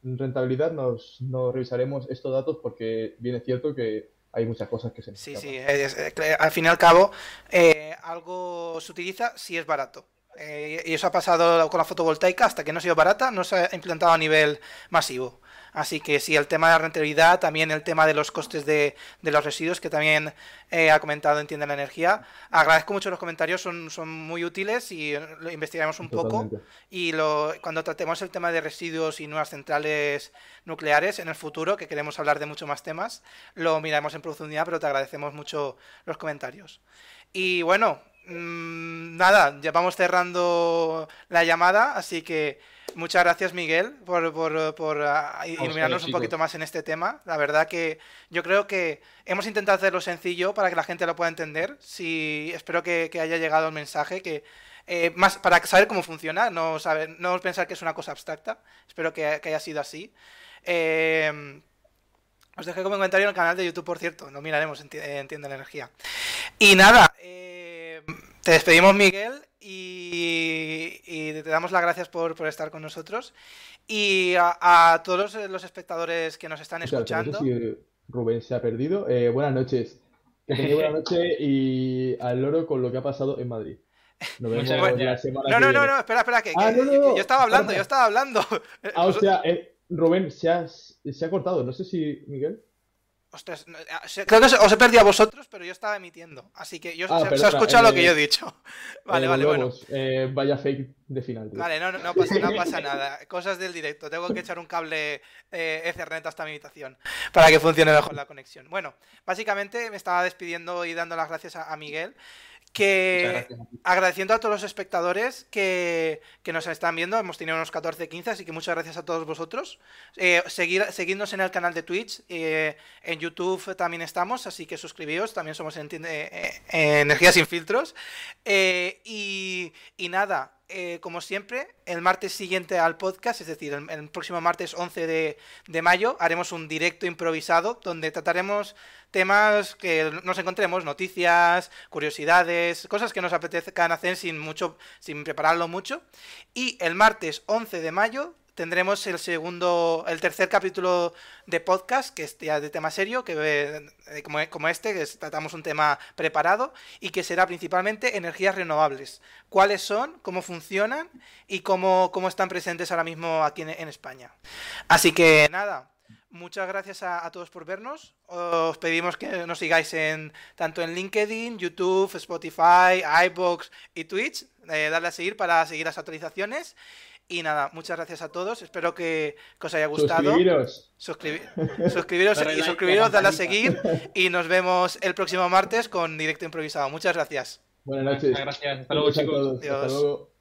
rentabilidad nos, nos revisaremos estos datos porque bien es cierto que hay muchas cosas que se nos Sí, escapan. sí, es- es- al fin y al cabo, eh, algo se utiliza si es barato. Eh, y eso ha pasado con la fotovoltaica, hasta que no ha sido barata, no se ha implantado a nivel masivo. Así que sí, el tema de la rentabilidad, también el tema de los costes de, de los residuos, que también eh, ha comentado Entiende la Energía. Agradezco mucho los comentarios, son, son muy útiles y lo investigaremos un poco. Y lo, cuando tratemos el tema de residuos y nuevas centrales nucleares en el futuro, que queremos hablar de muchos más temas, lo miraremos en profundidad, pero te agradecemos mucho los comentarios. Y bueno, mmm, nada, ya vamos cerrando la llamada, así que muchas gracias Miguel por, por, por uh, iluminarnos un poquito más en este tema. La verdad que yo creo que hemos intentado hacerlo sencillo para que la gente lo pueda entender. Sí, espero que, que haya llegado el mensaje, que eh, más para saber cómo funciona, no, saber, no pensar que es una cosa abstracta. Espero que, que haya sido así. Eh, os dejé como comentario en el canal de YouTube, por cierto. No miraremos, entiende la energía. Y nada, eh, te despedimos, Miguel, y, y, te damos las gracias por, por estar con nosotros. Y a, a todos los, espectadores que nos están escuchando. No sé si Rubén se ha perdido. Eh, buenas noches. Que tengáis buena noche y al loro con lo que ha pasado en Madrid. Nos vemos la semana no, no, no, no, espera, espera, que, ah, que, no, no, yo estaba hablando, yo estaba hablando. Ah, o sea, eh, Rubén, se ha, se ha cortado. No sé si, Miguel. Ostras, eh, creo que os he perdido a vosotros, pero yo estaba emitiendo. Así que yo ah, se, se, ha escuchado eh, lo que yo he dicho. Vale, eh, vale, bueno. Eh, vaya fake de final. Tío. Vale, no, no, no, pasa, no, pasa, nada. Cosas del directo. Tengo que echar un cable eh, Ethernet hasta mi habitación para que funcione mejor la conexión. Bueno, básicamente me estaba despidiendo y dando las gracias a, a Miguel que agradeciendo a todos los espectadores que, que, nos están viendo, hemos tenido unos 14, 15, así que muchas gracias a todos vosotros. Eh, seguir, seguidnos en el canal de Twitch, eh, en YouTube también estamos, así que suscribíos, también somos en, eh, Energía sin filtros. Y, y nada, eh, como siempre, el martes siguiente al podcast, es decir, el, próximo martes 11 de, de, mayo, haremos un directo improvisado donde trataremos temas que nos encontremos, noticias, curiosidades, cosas que nos apetezcan hacer sin mucho, sin prepararlo mucho. Y el martes 11 de mayo tendremos el segundo, el tercer capítulo de podcast, que es ya de tema serio, que eh, como, como, este, que tratamos un tema preparado, y que será principalmente energías renovables. ¿Cuáles son? ¿Cómo funcionan? Y cómo, cómo están presentes ahora mismo aquí en, España. Así que nada. Muchas gracias a, a, todos por vernos. Os pedimos que nos sigáis en tanto en LinkedIn, YouTube, Spotify, iBox y Twitch. Eh, darle a seguir para seguir las actualizaciones. Y nada, muchas gracias a todos. Espero que, que os haya gustado. Suscribiros. Suscribi suscribiros y suscribiros, dale a seguir. Y nos vemos el próximo martes con directo improvisado. Muchas gracias. Buenas noches. Muchas gracias. Hasta luego, chicos. Hasta luego.